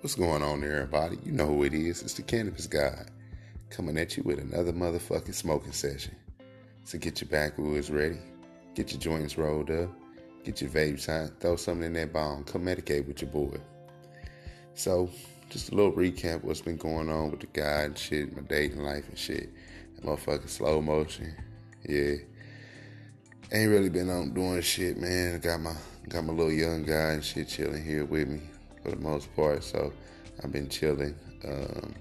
What's going on everybody? You know who it is. It's the Cannabis God coming at you with another motherfucking smoking session. So get your backwoods ready, get your joints rolled up, get your vapes hot, throw something in that bong, come medicate with your boy. So, just a little recap what's been going on with the guy and shit, my dating life and shit. That motherfucking slow motion. Yeah. Ain't really been on doing shit, man. I got my got my little young guy and shit chilling here with me for the most part. So I've been chilling. Um,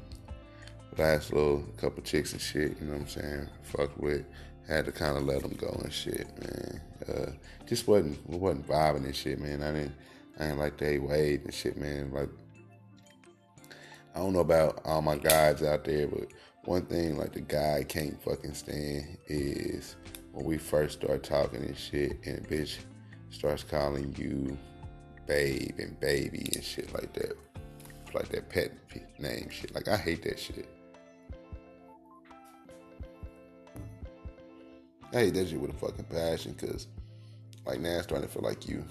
last little couple chicks and shit, you know what I'm saying? Fuck with. Had to kind of let them go and shit, man. Uh, just wasn't wasn't vibing and shit, man. I didn't I didn't like they wave and shit, man. Like I don't know about all my guys out there, but one thing like the guy can't fucking stand is when we first start talking and shit, and a bitch starts calling you babe and baby and shit like that, like that pet name shit. Like I hate that shit. I hate that shit with a fucking passion, cause like now it's starting to feel like you,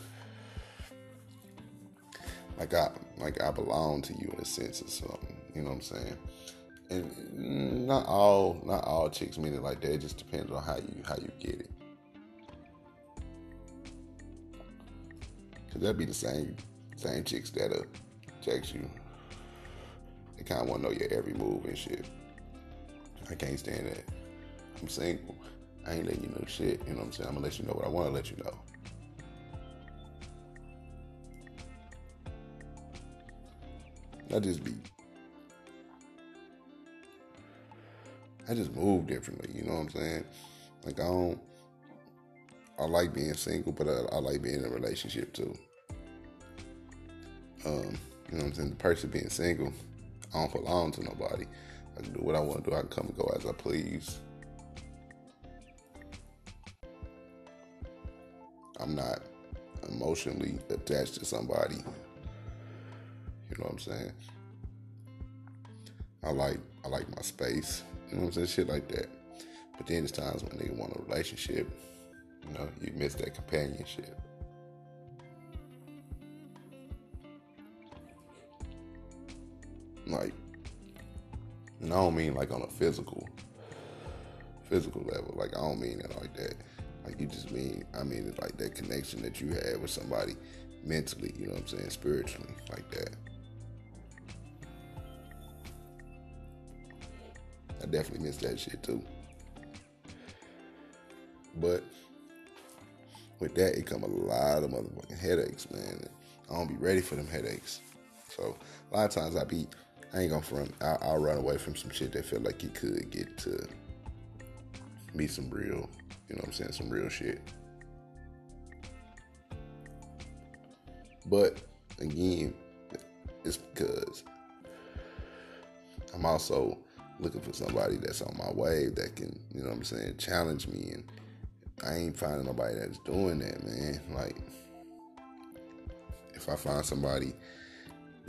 like I, like I belong to you in a sense or something. You know what I'm saying? And not all, not all chicks mean it like that. It just depends on how you, how you get it. Cause that'd be the same, same chicks that'll uh, text you. They kind of want to know your every move and shit. I can't stand that. I'm single. I ain't letting you know shit. You know what I'm saying? I'm gonna let you know what I want to let you know. I just be. I just move differently. You know what I'm saying? Like I don't. I like being single, but I, I like being in a relationship too. Um, you know what I'm saying? The person being single, I don't belong to nobody. I can do what I want to do. I can come and go as I please. I'm not emotionally attached to somebody. You know what I'm saying? I like I like my space. You know what I'm saying? Shit like that. But then there's times when they want a relationship. You know, you miss that companionship. Like, and I don't mean like on a physical, physical level. Like I don't mean it like that. Like you just mean, I mean like that connection that you had with somebody mentally. You know what I'm saying? Spiritually, like that. I definitely miss that shit too. But with that, it come a lot of motherfucking headaches, man. I don't be ready for them headaches. So a lot of times I be, I ain't gonna front. I'll, I'll run away from some shit that felt like it could get to be some real, you know what I'm saying, some real shit. But again, it's because I'm also looking for somebody that's on my wave that can, you know what I'm saying, challenge me. And I ain't finding nobody that's doing that, man. Like, if I find somebody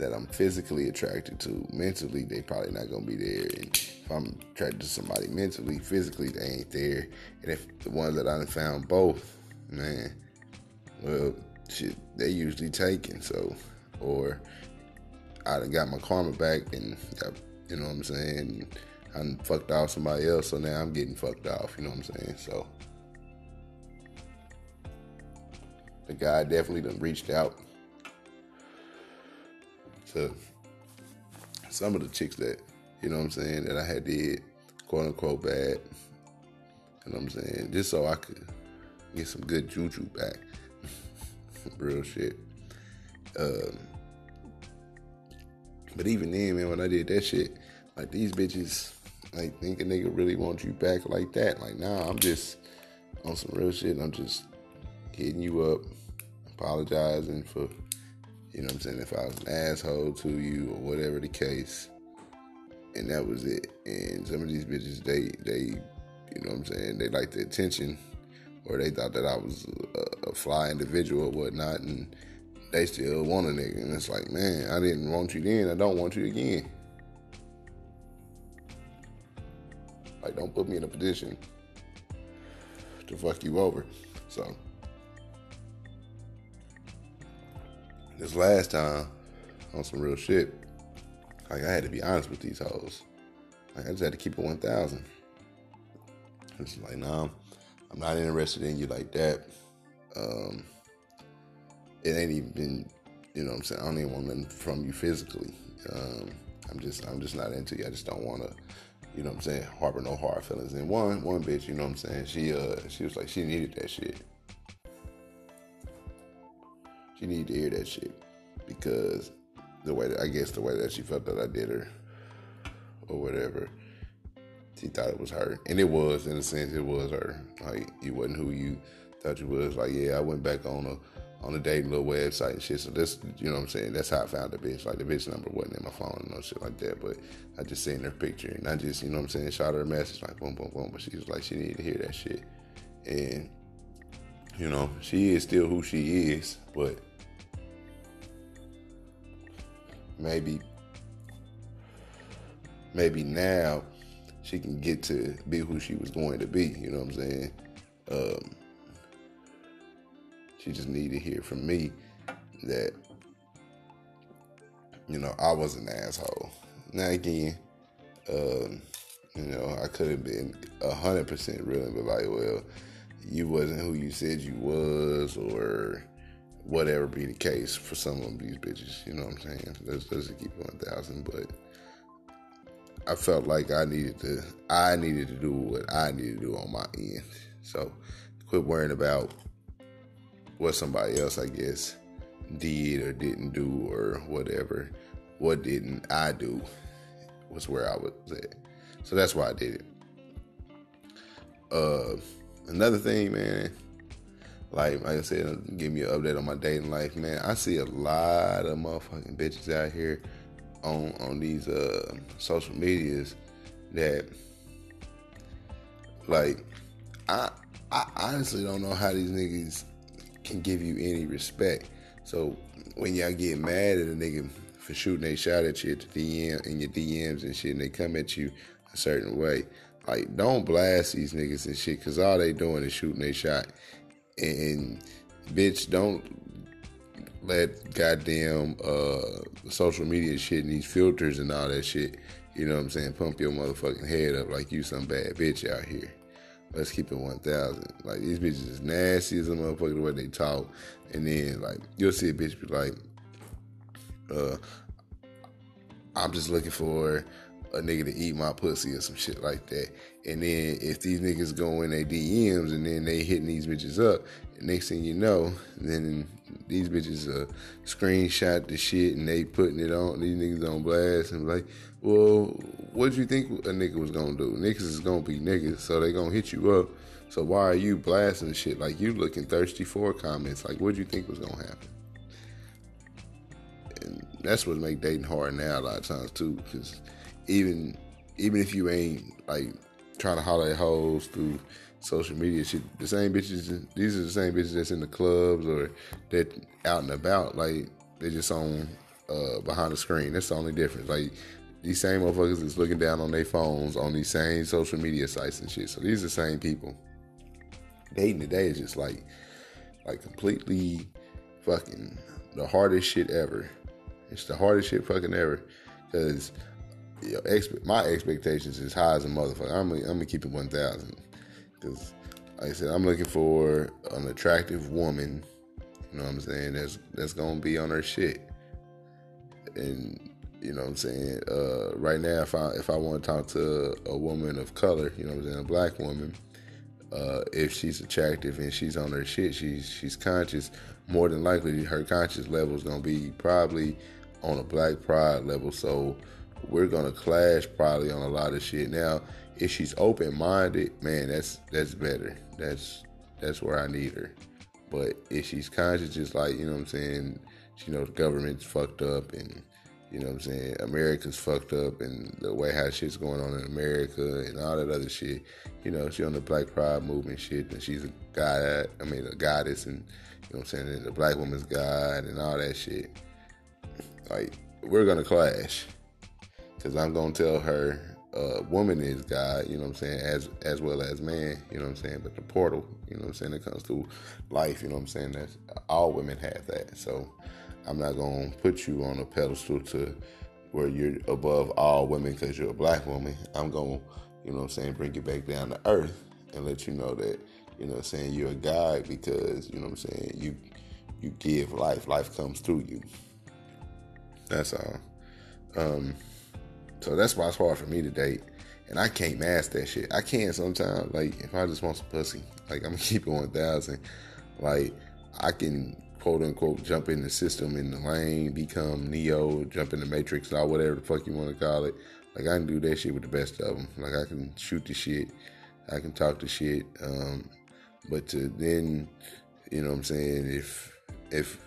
that I'm physically attracted to, mentally, they probably not gonna be there. And if I'm attracted to somebody mentally, physically, they ain't there. And if the ones that I found both, man, well, shit, they usually taken. So, or I done got my karma back and got, you know what I'm saying, I fucked off somebody else, so now I'm getting fucked off, you know what I'm saying? So the guy definitely done reached out to some of the chicks that, you know what I'm saying, that I had did quote unquote bad. You know what I'm saying? Just so I could get some good juju back. Real shit. Um, but even then, man, when I did that shit, like these bitches, like think a nigga really want you back like that. Like, nah, I'm just on some real shit. I'm just hitting you up, apologizing for, you know what I'm saying, if I was an asshole to you or whatever the case. And that was it. And some of these bitches, they, they, you know what I'm saying, they like the attention or they thought that I was a, a fly individual or whatnot. And they still want a nigga. And it's like, man, I didn't want you then. I don't want you again. Like, don't put me in a position to fuck you over. So, this last time, on some real shit, Like I had to be honest with these hoes. Like I just had to keep it one thousand. It's like, nah, I'm not interested in you like that. Um, it ain't even, been, you know what I'm saying? I don't even want nothing from you physically. Um, I'm just, I'm just not into you. I just don't want to, you know what I'm saying, harbor no hard feelings. And one, one bitch, you know what I'm saying? She, uh, she was like, she needed that shit. She needed to hear that shit because the way that I guess the way that she felt that I did her or whatever she thought it was her, and it was in a sense it was her. Like you wasn't who you thought you was. Like yeah, I went back on a on a dating little website and shit. So that's you know what I'm saying. That's how I found the bitch. Like the bitch number wasn't in my phone and no shit like that. But I just seen her picture and I just you know what I'm saying. Shot her a message like boom boom boom. But she was like she needed to hear that shit, and you know she is still who she is, but maybe maybe now she can get to be who she was going to be. You know what I'm saying? Um, she just needed to hear from me that you know I was an asshole. Now again, um, you know I could have been hundred percent real and be like, well, you wasn't who you said you was, or whatever be the case for some of these bitches. You know what I'm saying? Let's, let's keep it one thousand, but I felt like I needed to I needed to do what I needed to do on my end. So quit worrying about what somebody else I guess did or didn't do or whatever. What didn't I do was where I was at. So that's why I did it. Uh another thing, man, like like I said, give me an update on my dating life, man. I see a lot of motherfucking bitches out here on on these uh, social medias that like I I honestly don't know how these niggas can give you any respect. So when y'all get mad at a nigga for shooting a shot at you at the DM in your DMs and shit, and they come at you a certain way, like don't blast these niggas and shit, cause all they doing is shooting a shot. And, bitch, don't let goddamn uh, social media shit and these filters and all that shit, you know what I'm saying, pump your motherfucking head up like you some bad bitch out here. Let's keep it 1,000. Like, these bitches is nasty as a motherfucker the way they talk. And then, like, you'll see a bitch be like, uh, I'm just looking for a nigga to eat my pussy or some shit like that. And then if these niggas go in their DMs and then they hitting these bitches up, next thing you know, then these bitches uh, screenshot the shit and they putting it on these niggas on blast and like, well, what do you think a nigga was gonna do? Niggas is gonna be niggas, so they gonna hit you up. So why are you blasting shit like you looking thirsty for comments? Like, what do you think was gonna happen? And that's what make dating hard now a lot of times too, because even even if you ain't like trying to holler at hoes through social media shit. The same bitches, these are the same bitches that's in the clubs or that out and about. Like they just on uh, behind the screen. That's the only difference. Like these same motherfuckers is looking down on their phones on these same social media sites and shit. So these are the same people. Dating today is just like, like completely fucking the hardest shit ever. It's the hardest shit fucking ever. Cause expe- my expectations is high as a motherfucker. I'm gonna, I'm gonna keep it 1,000. Because, like I said, I'm looking for an attractive woman. You know what I'm saying? That's that's gonna be on her shit. And you know what I'm saying. Uh, right now, if I if I want to talk to a woman of color, you know what I'm saying, a black woman, uh, if she's attractive and she's on her shit, she's she's conscious. More than likely, her conscious level is gonna be probably on a black pride level. So we're gonna clash probably on a lot of shit. Now, if she's open minded, man, that's that's better. That's that's where I need her. But if she's conscious, just like you know what I'm saying, you know the government's fucked up and you know what I'm saying, America's fucked up and the way how shit's going on in America and all that other shit. You know, she on the Black Pride movement shit and she's a god. I mean, a goddess and you know what I'm saying, the black woman's god and all that shit. Like we're gonna clash because I'm gonna tell her uh, woman is God, you know what I'm saying, as as well as man, you know what I'm saying. But the portal, you know what I'm saying, it comes through life, you know what I'm saying. That's all women have that. So I'm not gonna put you on a pedestal to where you're above all women because you're a black woman. I'm gonna, you know what I'm saying, bring you back down to earth and let you know that, you know what I'm saying, you're a God because, you know what I'm saying, you you give life. Life comes through you. That's all. Um, so that's why it's hard for me to date. And I can't mask that shit. I can sometimes. Like, if I just want some pussy, like, I'm gonna keep it 1,000. Like, I can quote unquote jump in the system in the lane, become Neo, jump in the Matrix, or whatever the fuck you want to call it. Like I can do that shit with the best of them. Like I can shoot the shit, I can talk the shit. Um, but to then, you know what I'm saying, if if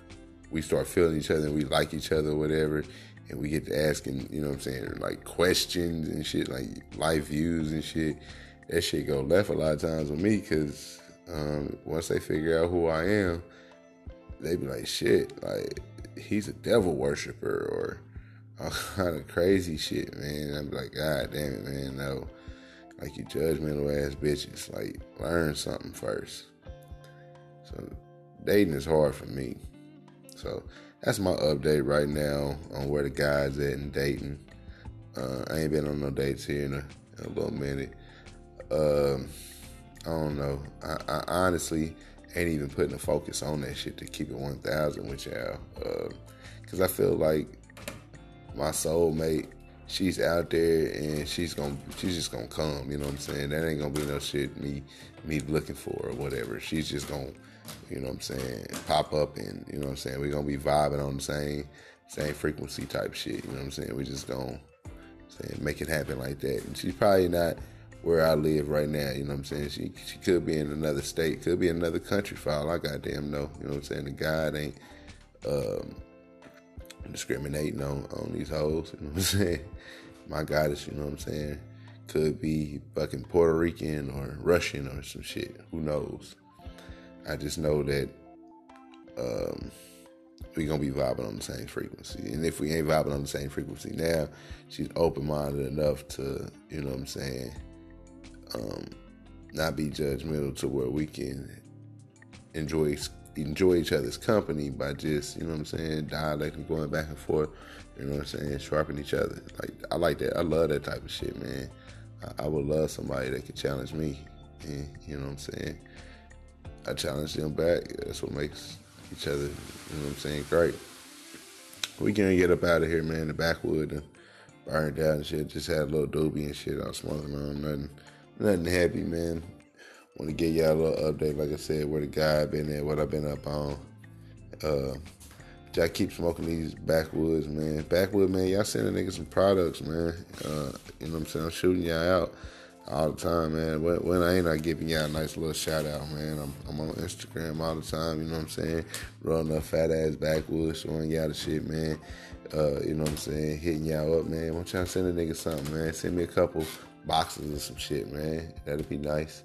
we start feeling each other and we like each other whatever, and we get to asking, you know what I'm saying, like questions and shit, like life views and shit, that shit go left a lot of times with me because um, once they figure out who I am, they be like, shit, like he's a devil worshiper or all kind of crazy shit, man. I'm like, God damn it, man, no. Like you judgmental ass bitches. Like learn something first. So dating is hard for me. So that's my update right now on where the guys at in Dayton. Uh, I ain't been on no dates here in a, in a little minute. Um, I don't know. I, I, honestly ain't even putting a focus on that shit to keep it 1,000 with y'all. Because uh, I feel like my soulmate, she's out there and she's gonna, she's just gonna come. You know what I'm saying? That ain't gonna be no shit me, me looking for or whatever. She's just gonna you know what I'm saying, pop up and, you know what I'm saying, we're gonna be vibing on the same same frequency type shit, you know what I'm saying? We just gonna say, make it happen like that. And she's probably not where I live right now, you know what I'm saying? She she could be in another state, could be in another country for all I goddamn know. You know what I'm saying? The God ain't um, discriminating on, on these hoes, you know what I'm saying? My goddess, you know what I'm saying? Could be fucking Puerto Rican or Russian or some shit. Who knows? I just know that um, we're gonna be vibing on the same frequency. And if we ain't vibing on the same frequency now, she's open minded enough to, you know what I'm saying, um, not be judgmental to where we can enjoy enjoy each other's company by just, you know what I'm saying, dialecting, going back and forth, you know what I'm saying, sharpen each other. Like I like that. I love that type of shit, man. I, I would love somebody that could challenge me. And, you know what I'm saying? I challenge them back. That's what makes each other, you know what I'm saying, great. We gonna get up out of here, man. The backwood and burned down and shit. Just had a little doobie and shit. I was smoking on nothing, nothing heavy, man. Want to get y'all a little update, like I said, where the guy been at, what I've been up on. Uh, I keep smoking these backwoods, man. Backwood, man. Y'all sending niggas some products, man. Uh, you know what I'm saying? I'm shooting y'all out all the time, man. When, I ain't not giving y'all a nice little shout out, man. I'm, I'm on Instagram all the time, you know what I'm saying? Rolling up fat ass backwoods, showing y'all the shit, man. Uh, you know what I'm saying? Hitting y'all up, man. Want y'all to send a nigga something, man. Send me a couple boxes of some shit, man. That'd be nice.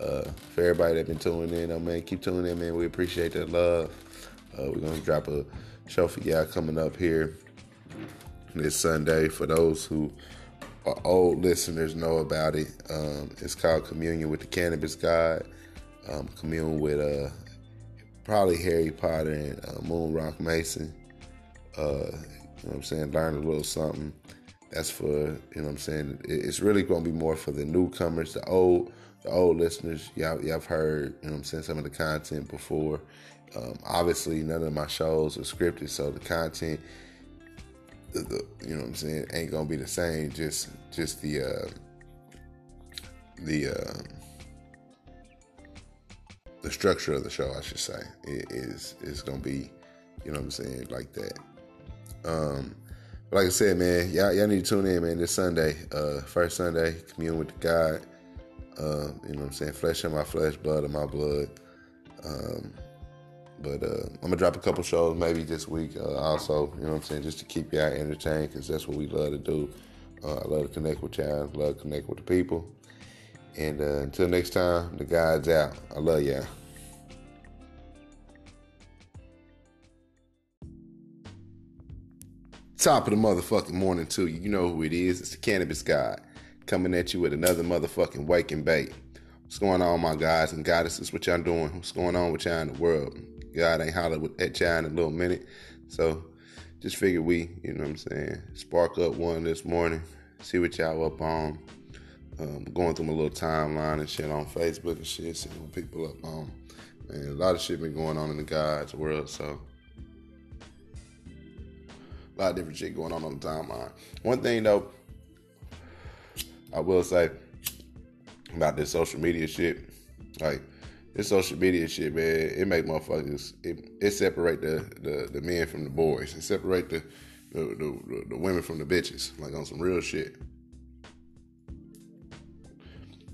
Uh, for everybody that been tuning in, oh man, keep tuning in, man. We appreciate that love. Uh, we're gonna drop a show for y'all coming up here this Sunday for those who old listeners know about it. Um, it's called Communion with the Cannabis God. Um, commune with uh, probably Harry Potter and uh, Moon Rock Mason. Uh, you know what I'm saying? Learn a little something. That's for you know what I'm saying. It's really going to be more for the newcomers, the old, the old listeners. Y'all, y'all have heard you know what I'm saying some of the content before. Um, obviously, none of my shows are scripted, so the content the, the, you know what I'm saying ain't gonna be the same. Just just the uh, the uh, the structure of the show, I should say, is is gonna be you know what I'm saying like that. Um, but like I said, man, y'all y'all need to tune in, man. This Sunday, uh, first Sunday, commune with God. Uh, you know what I'm saying? Flesh of my flesh, blood of my blood. Um, but uh, I'm gonna drop a couple shows maybe this week. Uh, also, you know what I'm saying, just to keep y'all entertained, because that's what we love to do. Uh, I love to connect with y'all. Love to connect with the people. And uh, until next time, the God's out. I love y'all. Top of the motherfucking morning to you. You know who it is. It's the Cannabis God coming at you with another motherfucking wake and bake. What's going on, my guys and goddesses? What y'all doing? What's going on with y'all in the world? God ain't holler at y'all in a little minute. So just figured we, you know what I'm saying, spark up one this morning, see what y'all up on. Um, going through my little timeline and shit on Facebook and shit, seeing what people up on. Man, a lot of shit been going on in the God's world, so a lot of different shit going on on the timeline. One thing though, I will say about this social media shit, like this social media shit, man, it make motherfuckers it, it separate the, the the men from the boys. It separate the the, the the women from the bitches, like on some real shit.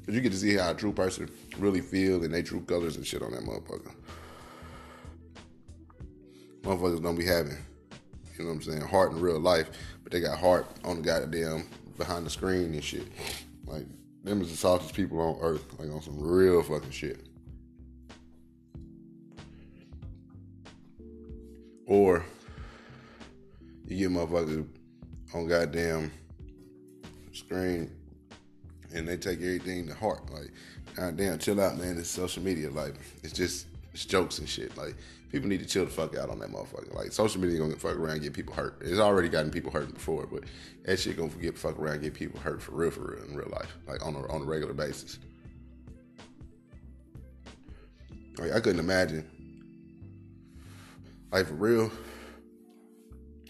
Cause you get to see how a true person really feel and they true colors and shit on that motherfucker. Motherfuckers don't be having, you know what I'm saying, heart in real life, but they got heart on the goddamn behind the screen and shit. Like them is the softest people on earth, like on some real fucking shit. Or you get motherfuckers on goddamn screen and they take everything to heart. Like, goddamn, chill out, man. It's social media. Like, it's just it's jokes and shit. Like, people need to chill the fuck out on that motherfucker. Like, social media gonna get fuck around get people hurt. It's already gotten people hurt before, but that shit gonna get fuck around get people hurt for real, for real, in real life. Like, on a, on a regular basis. Like, I couldn't imagine. Like, for real.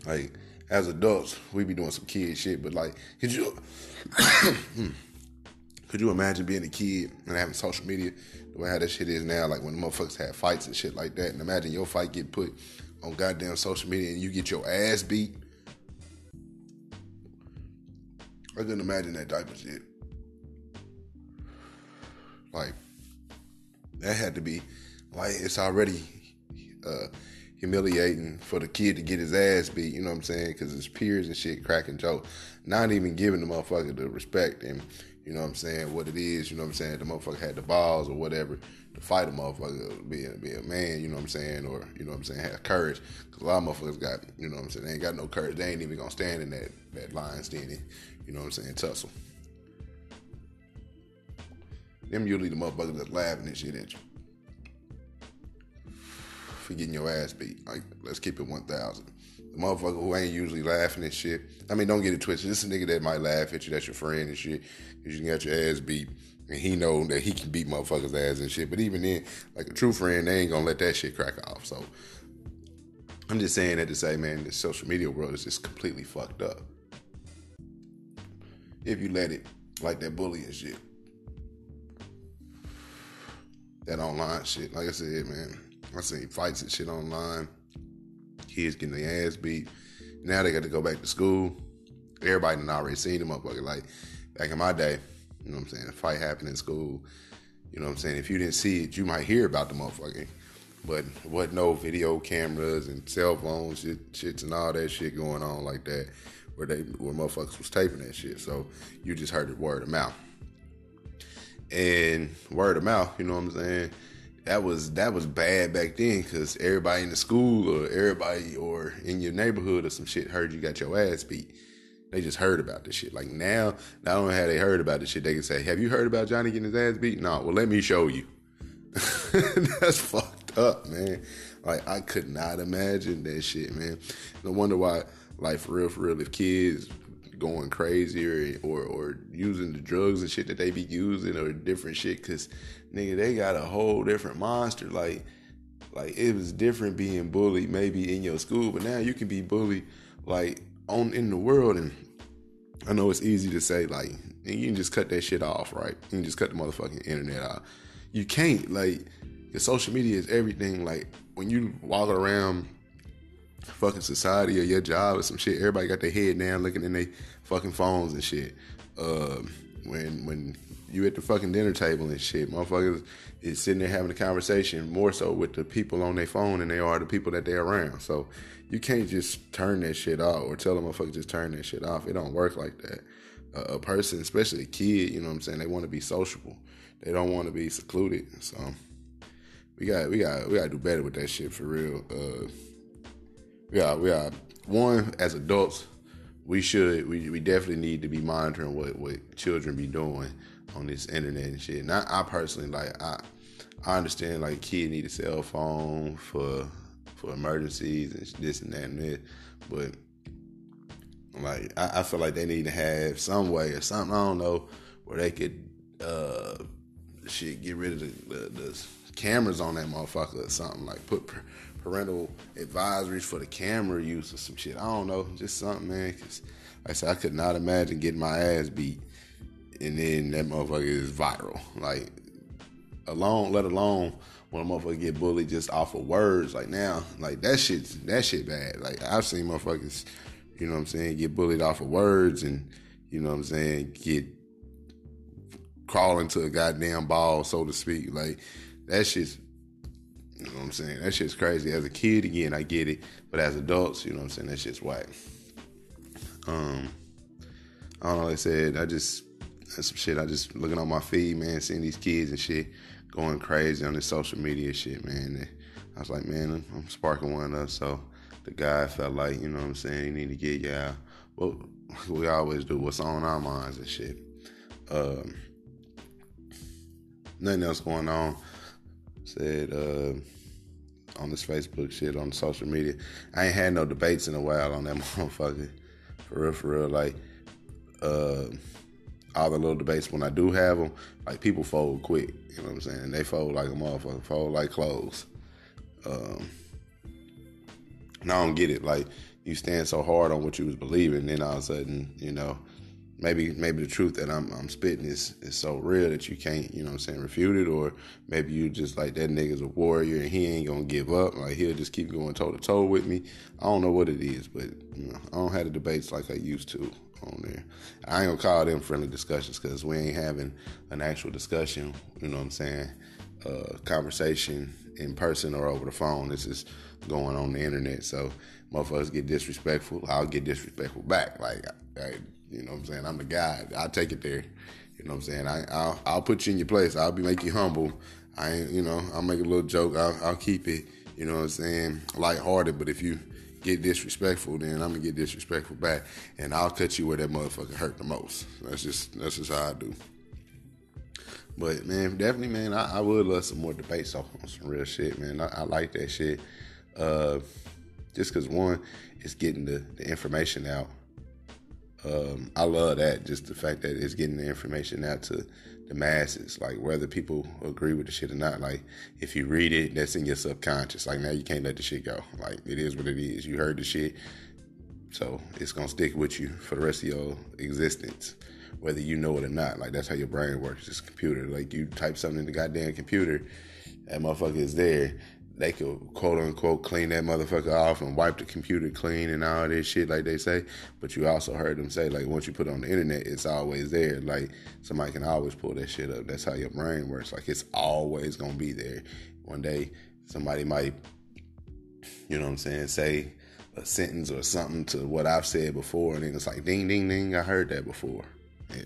Like, as adults, we be doing some kid shit, but like, could you could you imagine being a kid and having social media the way how that shit is now? Like when the motherfuckers have fights and shit like that, and imagine your fight get put on goddamn social media and you get your ass beat. I couldn't imagine that type of shit. Like that had to be like it's already uh, humiliating for the kid to get his ass beat, you know what I'm saying? Because his peers and shit cracking jokes. Not even giving the motherfucker the respect and, you know what I'm saying, what it is, you know what I'm saying? The motherfucker had the balls or whatever to fight a motherfucker, be a, be a man, you know what I'm saying? Or, you know what I'm saying, have courage. Because a lot of motherfuckers got, you know what I'm saying, they ain't got no courage. They ain't even going to stand in that, that lion's den, you know what I'm saying, tussle. Them usually the motherfuckers that's laughing and shit at you for getting your ass beat. Like, let's keep it 1,000. The motherfucker who ain't usually laughing and shit. I mean, don't get it twisted. This is a nigga that might laugh at you. That's your friend and shit. Cause you got your ass beat. And he know that he can beat motherfuckers' ass and shit. But even then, like a true friend, they ain't gonna let that shit crack off. So I'm just saying that to say, man, the social media world is just completely fucked up. If you let it, like that bullying shit. That online shit. Like I said, man, I seen fights and shit online. Kids getting their ass beat. Now they got to go back to school. Everybody done already seen the motherfucker. Like back in my day, you know what I'm saying? A fight happened in school. You know what I'm saying? If you didn't see it, you might hear about the motherfucker. But wasn't no video cameras and cell phones, shit, shits and all that shit going on like that, where they where motherfuckers was taping that shit. So you just heard it word of mouth. And word of mouth, you know what I'm saying? That was that was bad back then because everybody in the school or everybody or in your neighborhood or some shit heard you got your ass beat. They just heard about this shit. Like now, not only have they heard about this shit, they can say, "Have you heard about Johnny getting his ass beat?" No, well, let me show you. That's fucked up, man. Like I could not imagine that shit, man. No wonder why, like for real, for real, if kids going crazy or, or, or using the drugs and shit that they be using or different shit, cause nigga, they got a whole different monster. Like, like it was different being bullied maybe in your school, but now you can be bullied like on in the world. And I know it's easy to say like, you can just cut that shit off, right? You can just cut the motherfucking internet off. You can't like, your social media is everything. Like when you walking around fucking society or your job or some shit, everybody got their head down looking in their fucking phones and shit. Uh, when when you at the fucking dinner table and shit. Motherfuckers is sitting there having a conversation more so with the people on their phone than they are the people that they're around. So you can't just turn that shit off or tell them motherfuckers just turn that shit off. It don't work like that. Uh, a person, especially a kid, you know what I'm saying, they want to be sociable. They don't want to be secluded. So we got we got we got to do better with that shit for real. Uh, we got we got one as adults we should we, we definitely need to be monitoring what what children be doing on this internet and shit. And I, personally like I I understand like kid need a cell phone for for emergencies and this and that and that. But like I, I feel like they need to have some way or something. I don't know where they could uh shit get rid of the, the, the cameras on that motherfucker or something. Like put parental advisories for the camera use or some shit. I don't know, just something, man. Cause like I said, I could not imagine getting my ass beat and then that motherfucker is viral. Like alone, let alone when a motherfucker get bullied just off of words. Like now, like that shit's that shit bad. Like I've seen motherfuckers, you know what I'm saying, get bullied off of words and you know what I'm saying, get crawl into a goddamn ball, so to speak. Like that shit's you know what I'm saying? That shit's crazy. As a kid, again, I get it, but as adults, you know what I'm saying? That shit's whack. Um, I don't know. I said, I just that's some shit. I just looking on my feed, man, seeing these kids and shit going crazy on this social media shit, man. I was like, man, I'm sparking one up. So the guy felt like, you know what I'm saying, you need to get yeah. Well, we always do what's on our minds and shit. Um, nothing else going on said uh, on this Facebook shit on social media. I ain't had no debates in a while on that motherfucker. For real, for real. Like, uh, all the little debates when I do have them, like people fold quick. You know what I'm saying? They fold like a motherfucker, fold like clothes. Um, and I don't get it. Like you stand so hard on what you was believing, then all of a sudden, you know, maybe maybe the truth that I'm I'm spitting is is so real that you can't, you know what I'm saying, refute it, or maybe you just like that nigga's a warrior and he ain't gonna give up. Like he'll just keep going toe to toe with me. I don't know what it is, but you know, I don't have the debates like I used to on there. I ain't gonna call them friendly discussions because we ain't having an actual discussion, you know what I'm saying? Uh, conversation in person or over the phone. This is going on the internet. So motherfuckers get disrespectful, I'll get disrespectful back. Like I, you know what I'm saying? I'm the guy. I'll take it there. You know what I'm saying? I, I'll, I'll put you in your place. I'll be make you humble. I you know, I'll make a little joke. I'll, I'll keep it, you know what I'm saying, lighthearted. But if you get disrespectful, then I'm gonna get disrespectful back, and I'll cut you where that motherfucker hurt the most. That's just that's just how I do. But man, definitely, man, I, I would love some more debates on some real shit, man. I, I like that shit. Uh, just because one, it's getting the, the information out um, I love that, just the fact that it's getting the information out to the masses, like whether people agree with the shit or not. Like if you read it, that's in your subconscious. Like now you can't let the shit go. Like it is what it is. You heard the shit, so it's gonna stick with you for the rest of your existence, whether you know it or not. Like that's how your brain works. It's a computer. Like you type something in the goddamn computer, that motherfucker is there, they could quote unquote clean that motherfucker off and wipe the computer clean and all this shit like they say. But you also heard them say like once you put it on the internet, it's always there. Like somebody can always pull that shit up. That's how your brain works. Like it's always gonna be there. One day somebody might, you know what I'm saying, say a sentence or something to what I've said before, and then it's like ding ding ding, I heard that before. Yeah.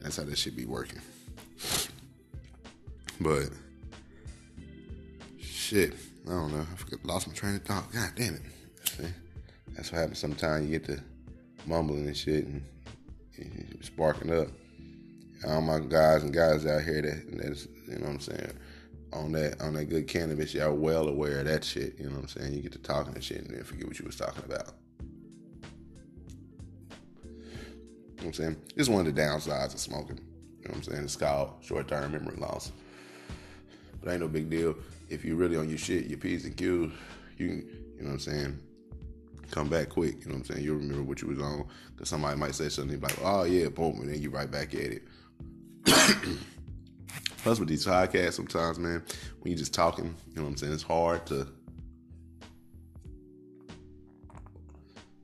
That's how this should be working. But shit. I don't know. I forgot, lost my train of thought. God damn it. See? That's what happens sometimes. You get to mumbling and shit and sparking up. All my guys and guys out here that that's you know what I'm saying on that on that good cannabis, y'all well aware of that shit. You know what I'm saying? You get to talking and shit and then forget what you was talking about. You know what I'm saying? It's one of the downsides of smoking. You know what I'm saying? It's called short term memory loss. But ain't no big deal if you're really on your shit, your P's and Q's, you you know what I'm saying, come back quick. You know what I'm saying? You'll remember what you was on. Because somebody might say something like, oh, yeah, boom, and then you right back at it. Plus, with these podcasts, sometimes, man, when you're just talking, you know what I'm saying, it's hard to,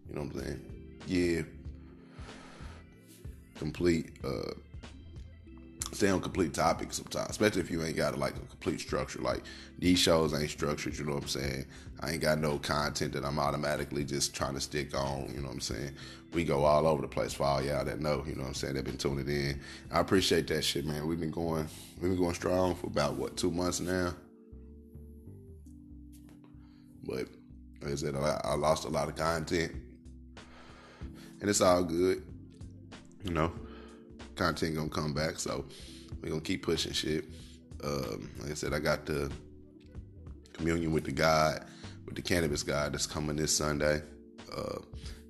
you know what I'm saying? Yeah. Complete, uh, stay on complete topics sometimes, especially if you ain't got like a complete structure. Like these shows ain't structured, you know what I'm saying? I ain't got no content that I'm automatically just trying to stick on, you know what I'm saying? We go all over the place for all y'all that know, you know what I'm saying, they've been tuning in. I appreciate that shit, man. We've been going we've been going strong for about what, two months now. But like I said, I, lost a lot of content. And it's all good. You know, content gonna come back. So we're gonna keep pushing shit. Um, like I said, I got the communion with the God with the cannabis God that's coming this Sunday. Uh,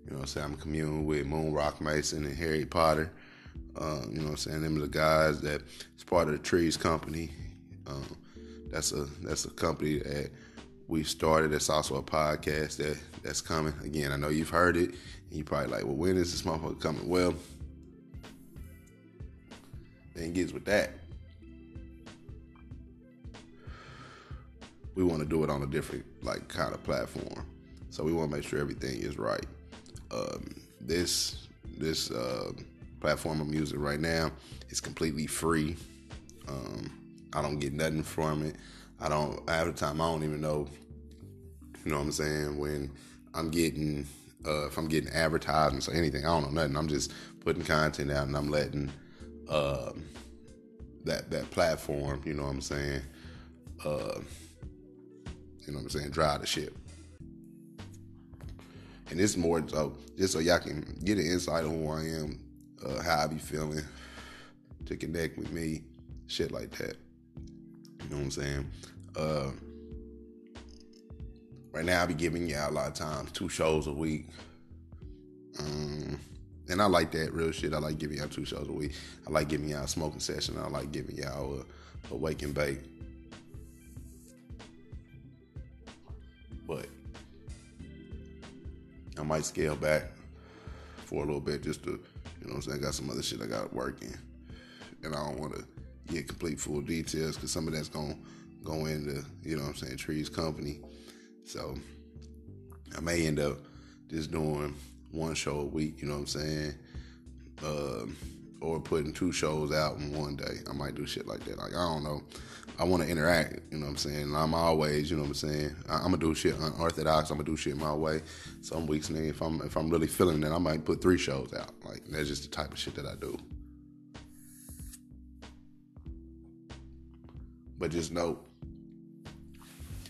you know what I'm saying? I'm communing with Moon Rock Mason and Harry Potter. Um, you know what I'm saying? Them are the guys that is part of the Trees Company. Um, that's a that's a company that we started. It's also a podcast that that's coming. Again, I know you've heard it, and you probably like, well, when is this motherfucker coming? Well, then gets with that. We want to do it on a different like kind of platform, so we want to make sure everything is right. Um, this this uh, platform of music right now is completely free. Um, I don't get nothing from it. I don't half the time I don't even know. You know what I'm saying? When I'm getting uh, if I'm getting advertisements or anything, I don't know nothing. I'm just putting content out and I'm letting uh, that that platform. You know what I'm saying? You know what I'm saying? Drive the ship. And it's more so just so y'all can get an insight on who I am, uh, how I be feeling, to connect with me, shit like that. You know what I'm saying? Uh, right now, I be giving y'all a lot of times two shows a week. Um, and I like that real shit. I like giving y'all two shows a week. I like giving y'all a smoking session. I like giving y'all a, a wake and bake. But I might scale back for a little bit just to, you know I'm saying? I got some other shit I got working. And I don't want to get complete full details because some of that's going to go into, you know I'm saying, Trees Company. So I may end up just doing one show a week, you know what I'm saying? Uh, or putting two shows out in one day. I might do shit like that. Like, I don't know. I want to interact, you know what I'm saying? I'm always, you know what I'm saying? I, am gonna do shit unorthodox. I'm gonna do shit my way. Some weeks, nigga, if I'm if I'm really feeling it, I might put three shows out. Like that's just the type of shit that I do. But just know,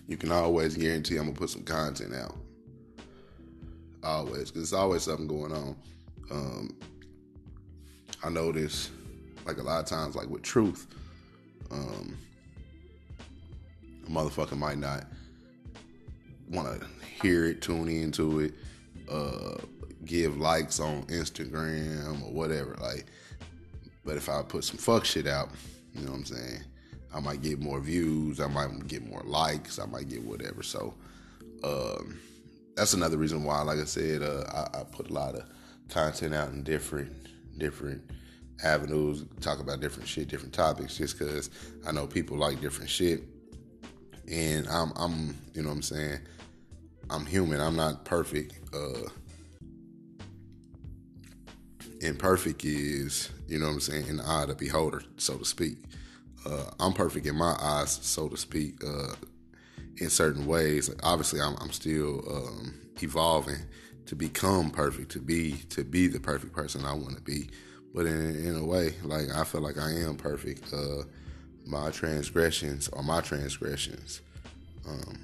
you can always guarantee I'm gonna put some content out. Always, because there's always something going on. Um, I notice, like a lot of times, like with truth. Um, a motherfucker might not want to hear it, tune into it, uh, give likes on Instagram or whatever. Like, but if I put some fuck shit out, you know what I'm saying? I might get more views. I might get more likes. I might get whatever. So, um, that's another reason why, like I said, uh, I, I, put a lot of content out in different, different avenues, talk about different shit, different topics, just because I know people like different shit and I'm I'm you know what I'm saying I'm human. I'm not perfect. Uh, imperfect is you know what I'm saying in the eye of the beholder, so to speak. Uh, I'm perfect in my eyes, so to speak. Uh, in certain ways, obviously, I'm, I'm still um, evolving to become perfect, to be to be the perfect person I want to be. But in, in a way, like I feel like I am perfect. Uh, my transgressions are my transgressions. Um,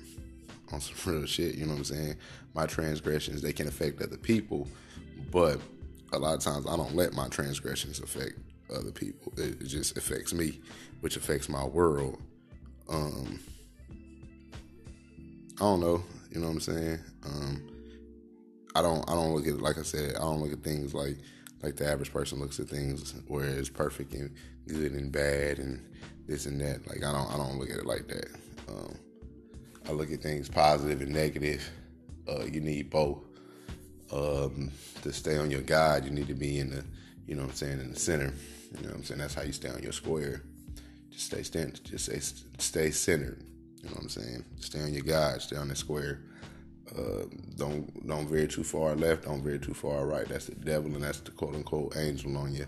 on some real shit, you know what I'm saying? My transgressions, they can affect other people, but a lot of times I don't let my transgressions affect other people. It, it just affects me, which affects my world. Um, I don't know, you know what I'm saying? Um, I don't I don't look at like I said, I don't look at things like like the average person looks at things where it's perfect and good and bad and this and that. Like I don't I don't look at it like that. Um, I look at things positive and negative. Uh, you need both. Um, to stay on your guide, you need to be in the, you know what I'm saying, in the center. You know what I'm saying? That's how you stay on your square. Just stay stand, just stay, stay centered. You know what I'm saying? Stay on your guide, stay on the square. Uh, don't don't veer too far left, don't veer too far right. That's the devil, and that's the quote unquote angel on your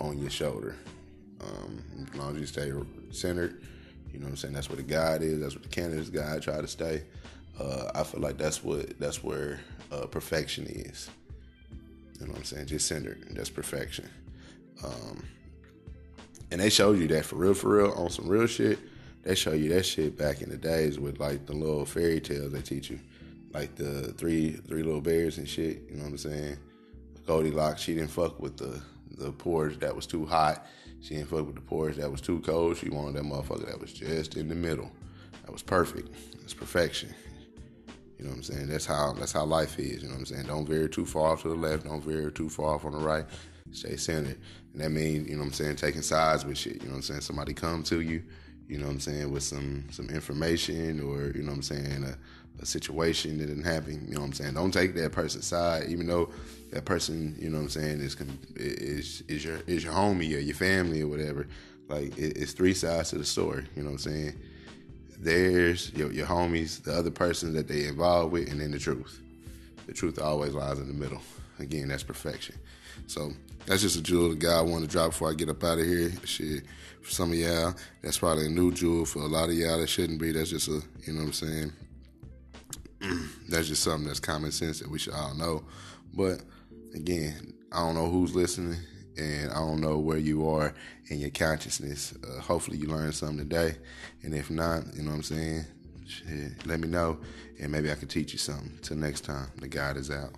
on your shoulder. Um, as long as you stay centered, you know what I'm saying? That's where the guide is. That's what the cannabis guide try to stay. Uh, I feel like that's what that's where uh, perfection is. You know what I'm saying? Just centered. That's perfection. Um, and they showed you that for real, for real, on some real shit. They show you that shit back in the days with like the little fairy tales they teach you, like the three three little bears and shit. You know what I'm saying? Goldilocks, she didn't fuck with the the porridge that was too hot she didn't fuck with the porridge that was too cold. She wanted that motherfucker that was just in the middle. That was perfect. It's perfection. You know what I'm saying? That's how that's how life is. You know what I'm saying? Don't veer too far off to the left. Don't veer too far off on the right. Stay centered. And that means, you know what I'm saying, taking sides with shit. You know what I'm saying? Somebody come to you, you know what I'm saying, with some some information or, you know what I'm saying, a, a situation that didn't happen. You know what I'm saying? Don't take that person's side, even though that person, you know what I'm saying, is is is your is your homie or your family or whatever. Like it's three sides to the story. You know what I'm saying? There's your, your homies, the other person that they involved with, and then the truth. The truth always lies in the middle. Again, that's perfection. So that's just a jewel the guy I want to drop before I get up out of here. Shit, for some of y'all, that's probably a new jewel. For a lot of y'all, that shouldn't be. That's just a, you know what I'm saying? that's just something that's common sense that we should all know. But again, I don't know who's listening and I don't know where you are in your consciousness. Uh, hopefully, you learned something today, and if not, you know what I'm saying. Shit, let me know, and maybe I can teach you something. Till next time, the God is out.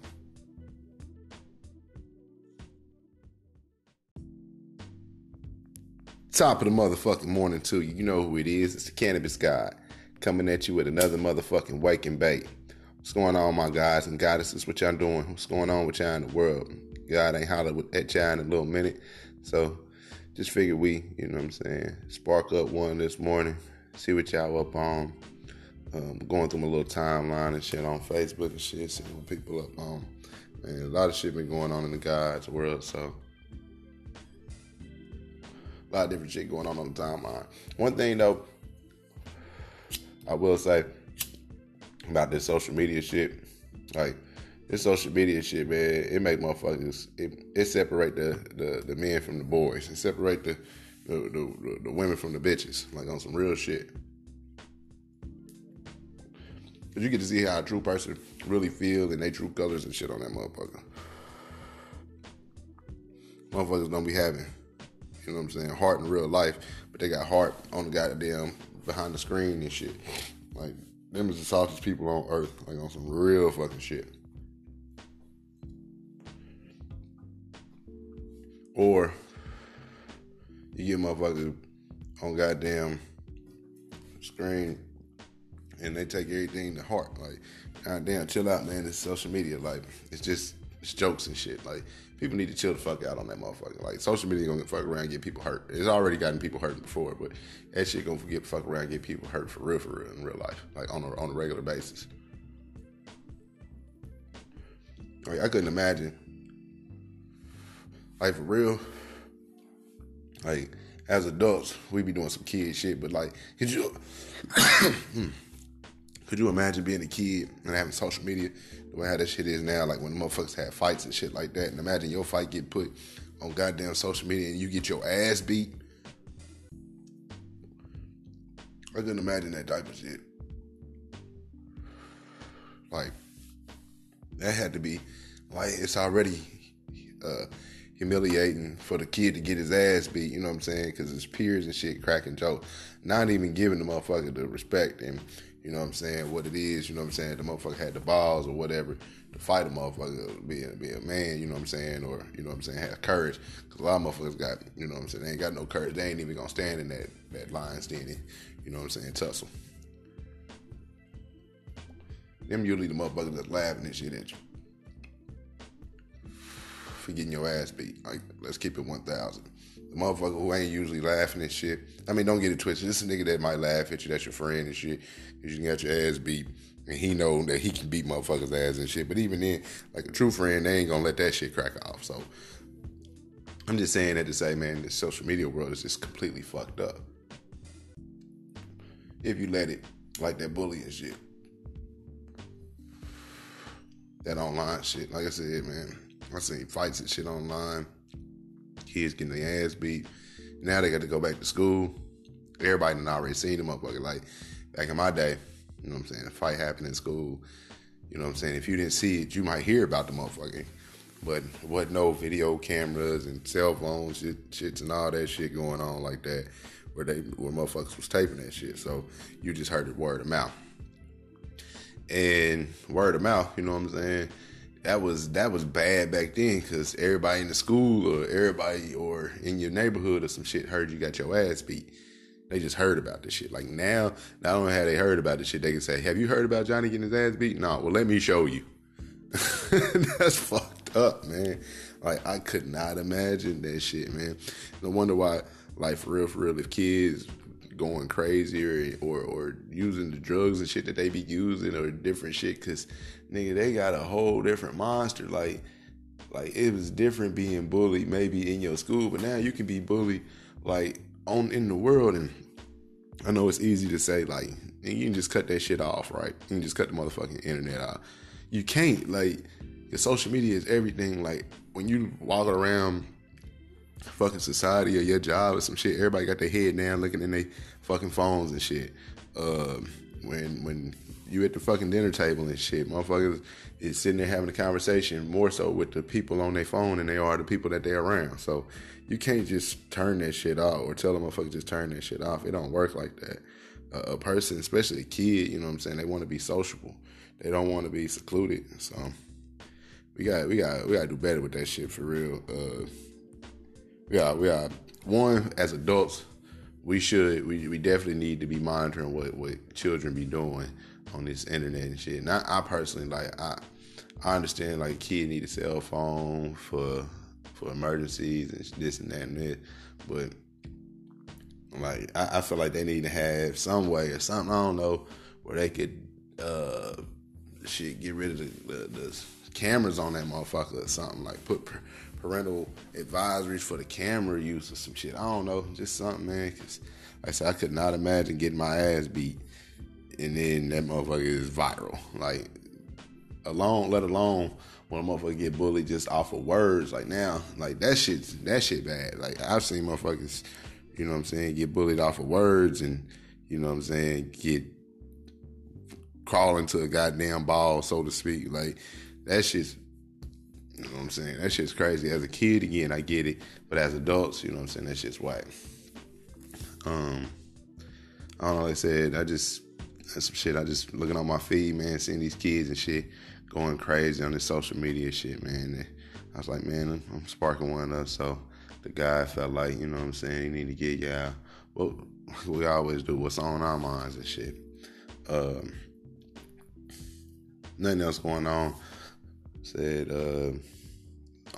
Top of the motherfucking morning to you. You know who it is. It's the Cannabis God coming at you with another motherfucking wake and bake. What's going on, my guys and goddesses? What y'all doing? What's going on with y'all in the world? God ain't hollered at y'all in a little minute. So just figure we, you know what I'm saying, spark up one this morning, see what y'all up on. Um, going through my little timeline and shit on Facebook and shit, seeing what people up on. And a lot of shit been going on in the God's world, so a lot of different shit going on on the timeline. One thing though, I will say about this social media shit, like this social media shit, man, it make motherfuckers it, it separate the, the, the men from the boys. It separate the the, the the women from the bitches, like on some real shit. Cause you get to see how a true person really feel and they true colors and shit on that motherfucker. Motherfuckers don't be having, you know what I'm saying, heart in real life, but they got heart on the goddamn behind the screen and shit. Like them is the softest people on earth, like on some real fucking shit. Or you get motherfuckers on goddamn screen and they take everything to heart. Like, goddamn, chill out, man. It's social media. Like, it's just it's jokes and shit. Like, people need to chill the fuck out on that motherfucker. Like, social media gonna get fuck around and get people hurt. It's already gotten people hurt before, but that shit gonna get fuck around and get people hurt for real, for real, in real life. Like, on a, on a regular basis. Like, I couldn't imagine like for real, like as adults, we be doing some kid shit, but like, could you could you imagine being a kid and having social media the way how that shit is now? Like when the motherfuckers have fights and shit like that, and imagine your fight get put on goddamn social media and you get your ass beat. I couldn't imagine that type of shit. Like that had to be like it's already uh, humiliating for the kid to get his ass beat, you know what I'm saying? Because his peers and shit cracking jokes. Not even giving the motherfucker the respect and, you know what I'm saying, what it is, you know what I'm saying? The motherfucker had the balls or whatever to fight a motherfucker, be a, be a man, you know what I'm saying? Or, you know what I'm saying, have courage. Because a lot of motherfuckers got, you know what I'm saying, they ain't got no courage. They ain't even going to stand in that, that line standing, you know what I'm saying, tussle. Them usually the motherfuckers that's laughing and shit at you for getting your ass beat. Like, let's keep it 1,000. The motherfucker who ain't usually laughing and shit. I mean, don't get it twisted. This is a nigga that might laugh at you. That's your friend and shit. You got your ass beat. And he know that he can beat motherfuckers' ass and shit. But even then, like a true friend, they ain't gonna let that shit crack off. So I'm just saying that to say, man, the social media world is just completely fucked up. If you let it, like that bullying shit. That online shit. Like I said, man, I seen fights and shit online. Kids getting their ass beat. Now they got to go back to school. Everybody done already seen them motherfucker. Like back in my day, you know what I'm saying? A fight happened in school. You know what I'm saying? If you didn't see it, you might hear about the motherfucker. But wasn't no video cameras and cell phones, shit, shits and all that shit going on like that, where they where motherfuckers was taping that shit. So you just heard it word of mouth. And word of mouth, you know what I'm saying? that was that was bad back then because everybody in the school or everybody or in your neighborhood or some shit heard you got your ass beat. They just heard about this shit. Like now, not only have they heard about this shit, they can say, "Have you heard about Johnny getting his ass beat?" No, well, let me show you. That's fucked up, man. Like I could not imagine that shit, man. No wonder why, like for real, for real, if kids going crazy or, or or using the drugs and shit that they be using or different shit, cause nigga, they got a whole different monster. Like like it was different being bullied maybe in your school, but now you can be bullied like on in the world and I know it's easy to say like you can just cut that shit off, right? You can just cut the motherfucking internet out. You can't like your social media is everything. Like when you walk around fucking society or your job or some shit, everybody got their head down looking in their fucking phones and shit. Uh, when when you at the fucking dinner table and shit, motherfuckers is sitting there having a conversation more so with the people on their phone than they are the people that they're around. So you can't just turn that shit off or tell a motherfucker just turn that shit off. It don't work like that. Uh, a person, especially a kid, you know what I'm saying, they want to be sociable. They don't want to be secluded. So we got we got we got to do better with that shit for real. Uh, we got we got one as adults. We should we, we definitely need to be monitoring what what children be doing on this internet and shit. And I, personally like I I understand like kid need a cell phone for for emergencies and this and that and that, but like I, I feel like they need to have some way or something I don't know where they could uh shit get rid of the, the, the cameras on that motherfucker or something like put parental advisories for the camera use or some shit. I don't know, just something, man. Cause like I said, I could not imagine getting my ass beat and then that motherfucker is viral. Like alone, let alone when a motherfucker get bullied just off of words. Like now, like that shit, that shit bad. Like I've seen motherfuckers, you know what I'm saying, get bullied off of words and you know what I'm saying, get crawl into a goddamn ball, so to speak. Like that shit's you know what I'm saying? That shit's crazy. As a kid, again, I get it. But as adults, you know what I'm saying? That shit's whack. Um, I don't know. Like I said, I just that's some shit. I just looking on my feed, man, seeing these kids and shit going crazy on this social media shit, man. And I was like, man, I'm sparking one up. So the guy felt like, you know what I'm saying, he need to get yeah. Well, we always do what's on our minds and shit. Um, nothing else going on. Said uh,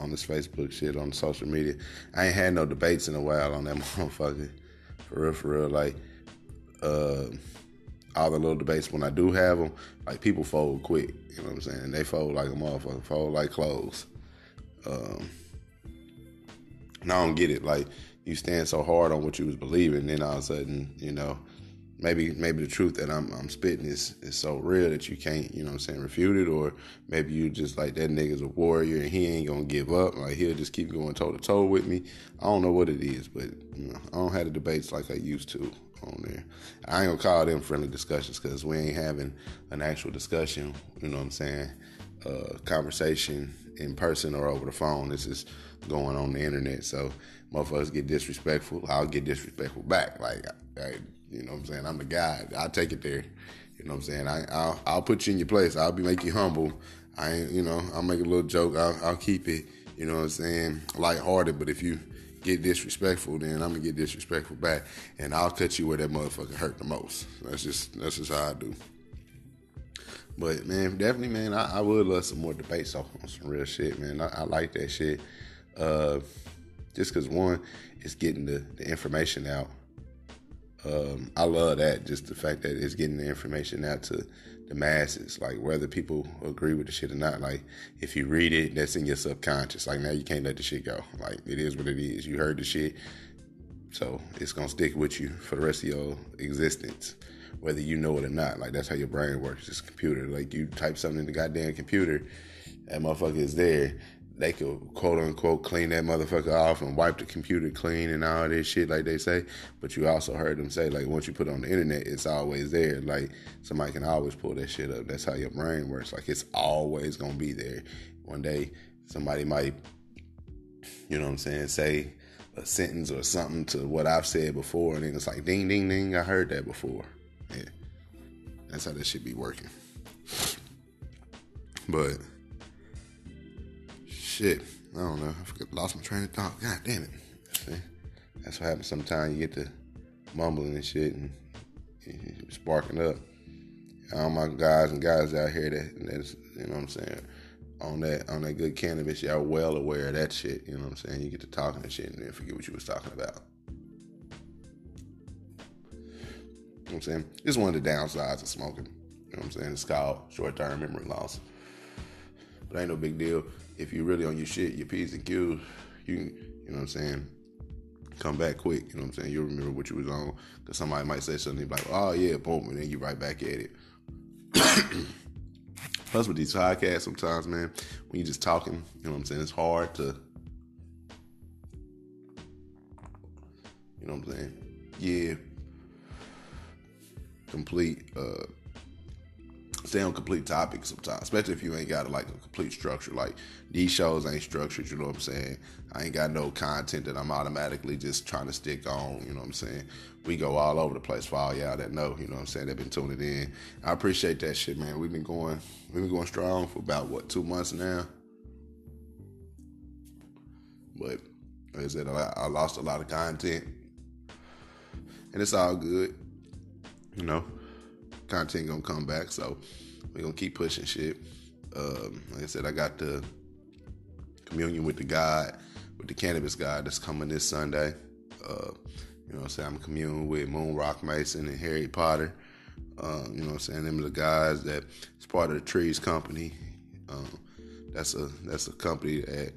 on this Facebook shit on social media. I ain't had no debates in a while on that motherfucker. For real, for real. Like, uh, all the little debates when I do have them, like people fold quick. You know what I'm saying? They fold like a motherfucker, fold like clothes. Um, and I don't get it. Like you stand so hard on what you was believing, then all of a sudden, you know, maybe maybe the truth that I'm I'm spitting is is so real that you can't, you know what I'm saying, refute it, or maybe you just like that nigga's a warrior and he ain't gonna give up. Like he'll just keep going toe to toe with me. I don't know what it is, but you know, I don't have the debates like I used to on there. I ain't gonna call them friendly discussions because we ain't having an actual discussion. You know what I'm saying? Uh, conversation in person or over the phone. This is going on the internet. So motherfuckers get disrespectful. I'll get disrespectful back. Like, I, you know what I'm saying? I'm the guy. I'll take it there. You know what I'm saying? I, I'll, I'll put you in your place. I'll be make you humble. I ain't, you know, I'll make a little joke. I'll, I'll keep it, you know what I'm saying, lighthearted. But if you get disrespectful, then I'm gonna get disrespectful back, and I'll cut you where that motherfucker hurt the most. That's just that's just how I do. But man, definitely, man, I, I would love some more debates on, on some real shit, man. I, I like that shit. Uh, just cause one, it's getting the, the information out. Um, I love that. Just the fact that it's getting the information out to the masses, like whether people agree with the shit or not. Like if you read it, that's in your subconscious. Like now you can't let the shit go. Like it is what it is. You heard the shit, so it's gonna stick with you for the rest of your existence, whether you know it or not. Like that's how your brain works. It's a computer. Like you type something in the goddamn computer, that motherfucker is there they could quote unquote clean that motherfucker off and wipe the computer clean and all this shit like they say. But you also heard them say like once you put it on the internet, it's always there. Like somebody can always pull that shit up. That's how your brain works. Like it's always gonna be there. One day somebody might, you know what I'm saying, say a sentence or something to what I've said before, and then it's like ding ding ding, I heard that before. Yeah. That's how this should be working. But shit. I don't know. I forgot, lost my train of thought. God damn it. See? That's what happens sometimes. You get to mumbling and shit and, and sparking up. All my guys and guys out here that that's you know what I'm saying on that on that good cannabis, y'all well aware of that shit. You know what I'm saying? You get to talking and shit and then forget what you was talking about. You know what I'm saying? It's one of the downsides of smoking. You know what I'm saying? It's called short term memory loss. But ain't no big deal. If you're really on your shit, your P's and Q's, you you know what I'm saying? Come back quick, you know what I'm saying? You'll remember what you was on. Cause somebody might say something like, oh yeah, boom, and then you right back at it. Plus with these podcasts sometimes, man, when you're just talking, you know what I'm saying, it's hard to you know what I'm saying? Yeah. Complete uh stay on complete topics sometimes, especially if you ain't got like a complete structure. Like these shows ain't structured, you know what I'm saying? I ain't got no content that I'm automatically just trying to stick on, you know what I'm saying? We go all over the place for all y'all that know, you know what I'm saying, They've been tuning in. I appreciate that shit, man. We've been going we've been going strong for about what, two months now. But like I said, I, I lost a lot of content. And it's all good. You know, content gonna come back, so we're gonna keep pushing shit. Um, like I said, I got the communion with the God, with the cannabis God that's coming this Sunday. Uh, you know what I'm saying? I'm communing with Moon Rock Mason and Harry Potter. Uh, you know what I'm saying? Them are the guys that is part of the Trees Company. Um, that's a that's a company that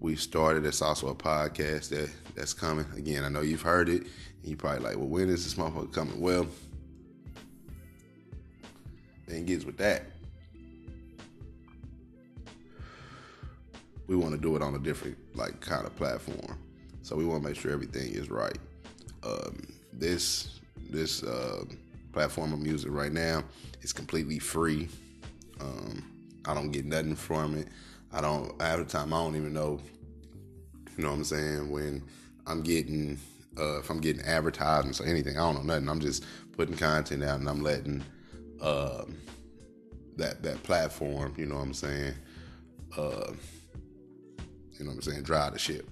we started. That's also a podcast that that's coming. Again, I know you've heard it. And you probably like, well, when is this motherfucker coming? Well, thing gets with that, we want to do it on a different like kind of platform. So we want to make sure everything is right. Um, this this uh, platform I'm using right now is completely free. Um, I don't get nothing from it. I don't. Half the time, I don't even know. You know what I'm saying? When I'm getting, uh, if I'm getting advertisements or anything, I don't know nothing. I'm just putting content out and I'm letting uh, that that platform. You know what I'm saying? Uh, you know what I'm saying? Drive the ship.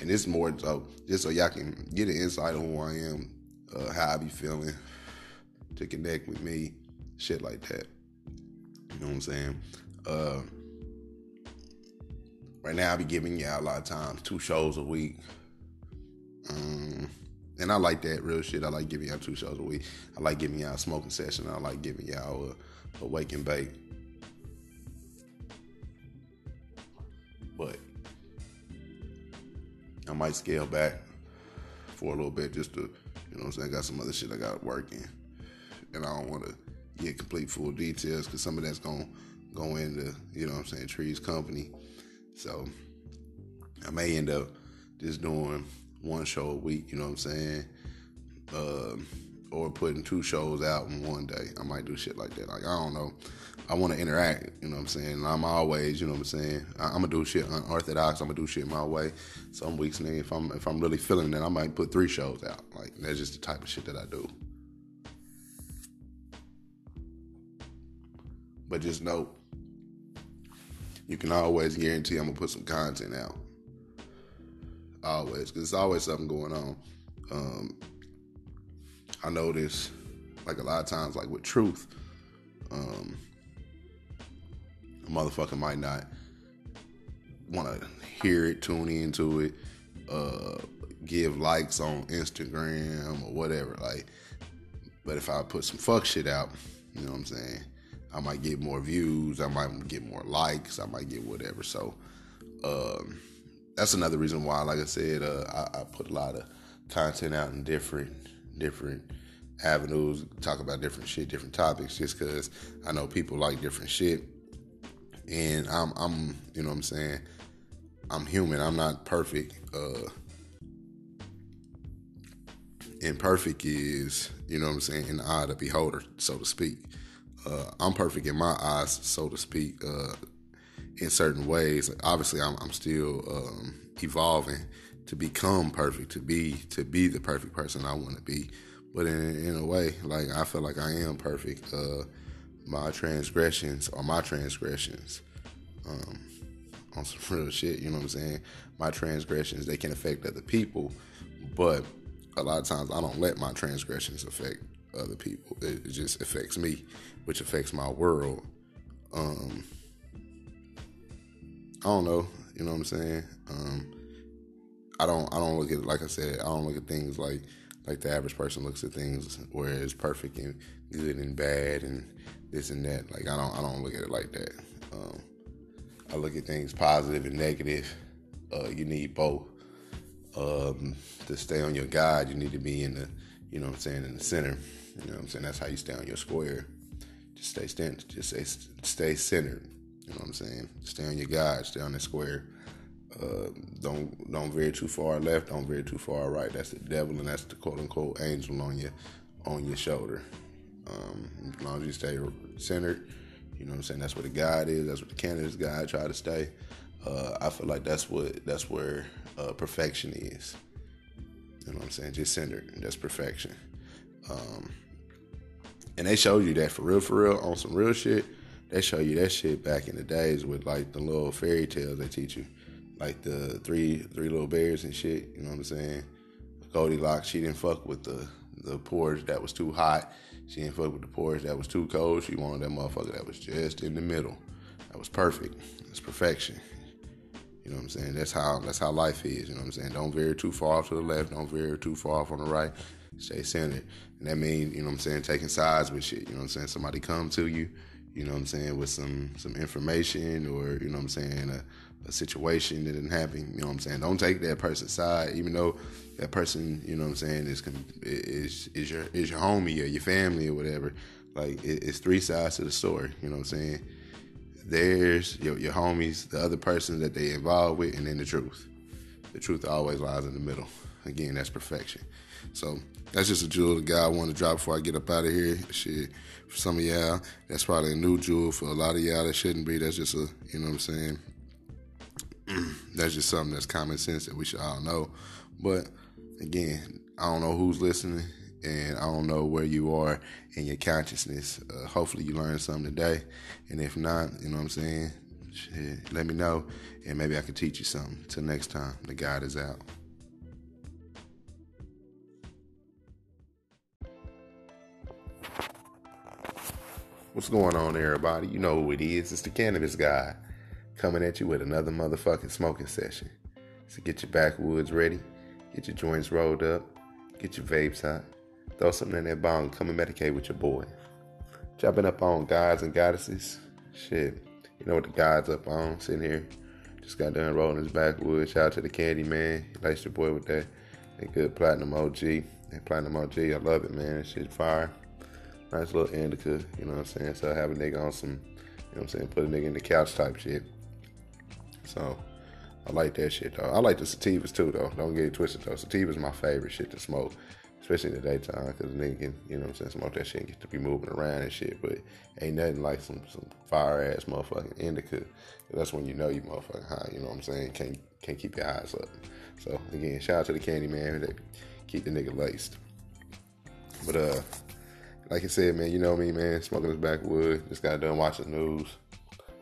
And it's more so just so y'all can get an insight on who I am, uh, how I be feeling, to connect with me, shit like that. You know what I'm saying? Uh, right now, I be giving y'all a lot of times two shows a week. Um, and I like that real shit. I like giving y'all two shows a week. I like giving y'all a smoking session. I like giving y'all a, a wake and bake. But I might scale back for a little bit just to, you know what I'm saying? I got some other shit I got working. And I don't want to get complete full details because some of that's going to go into, you know what I'm saying, Trees Company. So I may end up just doing one show a week, you know what I'm saying? Uh, or putting two shows out in one day. I might do shit like that. Like, I don't know. I want to interact, you know what I'm saying? I'm always, you know what I'm saying? I, am gonna do shit unorthodox. I'm gonna do shit my way. Some weeks, man, if I'm if I'm really feeling that, I might put three shows out. Like that's just the type of shit that I do. But just know, you can always guarantee I'm gonna put some content out. Always, because there's always something going on. Um, I notice, like a lot of times, like with truth, um, a motherfucker might not want to hear it, tune into it, uh, give likes on Instagram or whatever. Like, but if I put some fuck shit out, you know what I'm saying? I might get more views. I might get more likes. I might get whatever. So, um, that's another reason why, like I said, uh, I, I, put a lot of content out in different different avenues, talk about different shit, different topics, just because I know people like different shit, and I'm I'm you know what I'm saying I'm human. I'm not perfect. Uh, imperfect is you know what I'm saying in the eye of the beholder, so to speak. Uh, I'm perfect in my eyes, so to speak. Uh, in certain ways. Obviously, I'm, I'm still um, evolving to become perfect, to be to be the perfect person I want to be. But in, in a way, like I feel like I am perfect. Uh, my transgressions are my transgressions. Um, on some real shit, you know what I'm saying? My transgressions they can affect other people, But a lot of times I don't let my transgressions affect other people. It, just affects me, which affects my world. Um, I don't know. You know what I'm saying? Um, I don't. I don't look at like I said. I don't look at things like like the average person looks at things where it's perfect and good and bad and this and that. Like I don't. I don't look at it like that. Um, I look at things positive and negative. Uh, you need both. Um, to stay on your guide, you need to be in the, you know what I'm saying, in the center. You know what I'm saying? That's how you stay on your square. Just stay stand, just stay stay centered. You know what I'm saying? Stay on your guide, stay on the square. Uh, don't don't veer too far left, don't veer too far right. That's the devil, and that's the quote unquote angel on your on your shoulder. Um, as long as you stay centered, you know what I'm saying. That's where the guide is. That's what the cannabis God try to stay. Uh, I feel like that's what that's where uh, perfection is. You know what I'm saying? Just centered. That's perfection. Um, and they showed you that for real, for real, on some real shit. They show you that shit back in the days with like the little fairy tales they teach you, like the three three little bears and shit. You know what I'm saying? Goldilocks, she didn't fuck with the the porridge that was too hot. She didn't fuck with the porridge that was too cold. She wanted that motherfucker that was just in the middle. That was perfect. That's perfection. You know what I'm saying? That's how that's how life is. You know what I'm saying? Don't veer too far off to the left. Don't veer too far off on the right. Stay centered. And that means, you know what I'm saying, taking sides with shit. You know what I'm saying? Somebody come to you, you know what I'm saying, with some some information or, you know what I'm saying, a, a situation that didn't happen. You know what I'm saying? Don't take that person's side, even though that person, you know what I'm saying, is is is your is your homie or your family or whatever. Like it's three sides to the story. You know what I'm saying? There's your, your homies, the other person that they involved with, and then the truth. The truth always lies in the middle. Again, that's perfection. So that's just a jewel the guy I want to drop before I get up out of here. Shit, for some of y'all, that's probably a new jewel. For a lot of y'all, that shouldn't be. That's just a, you know what I'm saying? that's just something that's common sense that we should all know. But again, I don't know who's listening and I don't know where you are in your consciousness. Uh, hopefully, you learned something today, and if not, you know what I'm saying. Shit, let me know, and maybe I can teach you something. Till next time, the guide is out. What's going on, everybody? You know who it is. It's the Cannabis God coming at you with another motherfucking smoking session. So get your backwoods ready, get your joints rolled up, get your vapes hot, Throw something in that bong. Come and medicate with your boy. Jumping up on gods and goddesses. Shit. You know what the god's up on? Sitting here. Just got done rolling his backwoods. Shout out to the candy man. He likes your boy with that, that good platinum OG. That platinum OG, I love it, man. That shit fire. Nice little indica, you know what I'm saying? So I have a nigga on some, you know what I'm saying, put a nigga in the couch type shit. So I like that shit though. I like the sativas too though. Don't get it twisted though. Sativa's my favorite shit to smoke especially in the daytime, because nigga can, you know what I'm saying, smoke that shit and get to be moving around and shit. But ain't nothing like some some fire ass motherfucking indica. That's when you know you motherfucking high. You know what I'm saying? Can't can't keep your eyes up. So again, shout out to the candy man that keep the nigga laced. But uh, like I said, man, you know me, man, smoking this backwood. Just got done watching the news,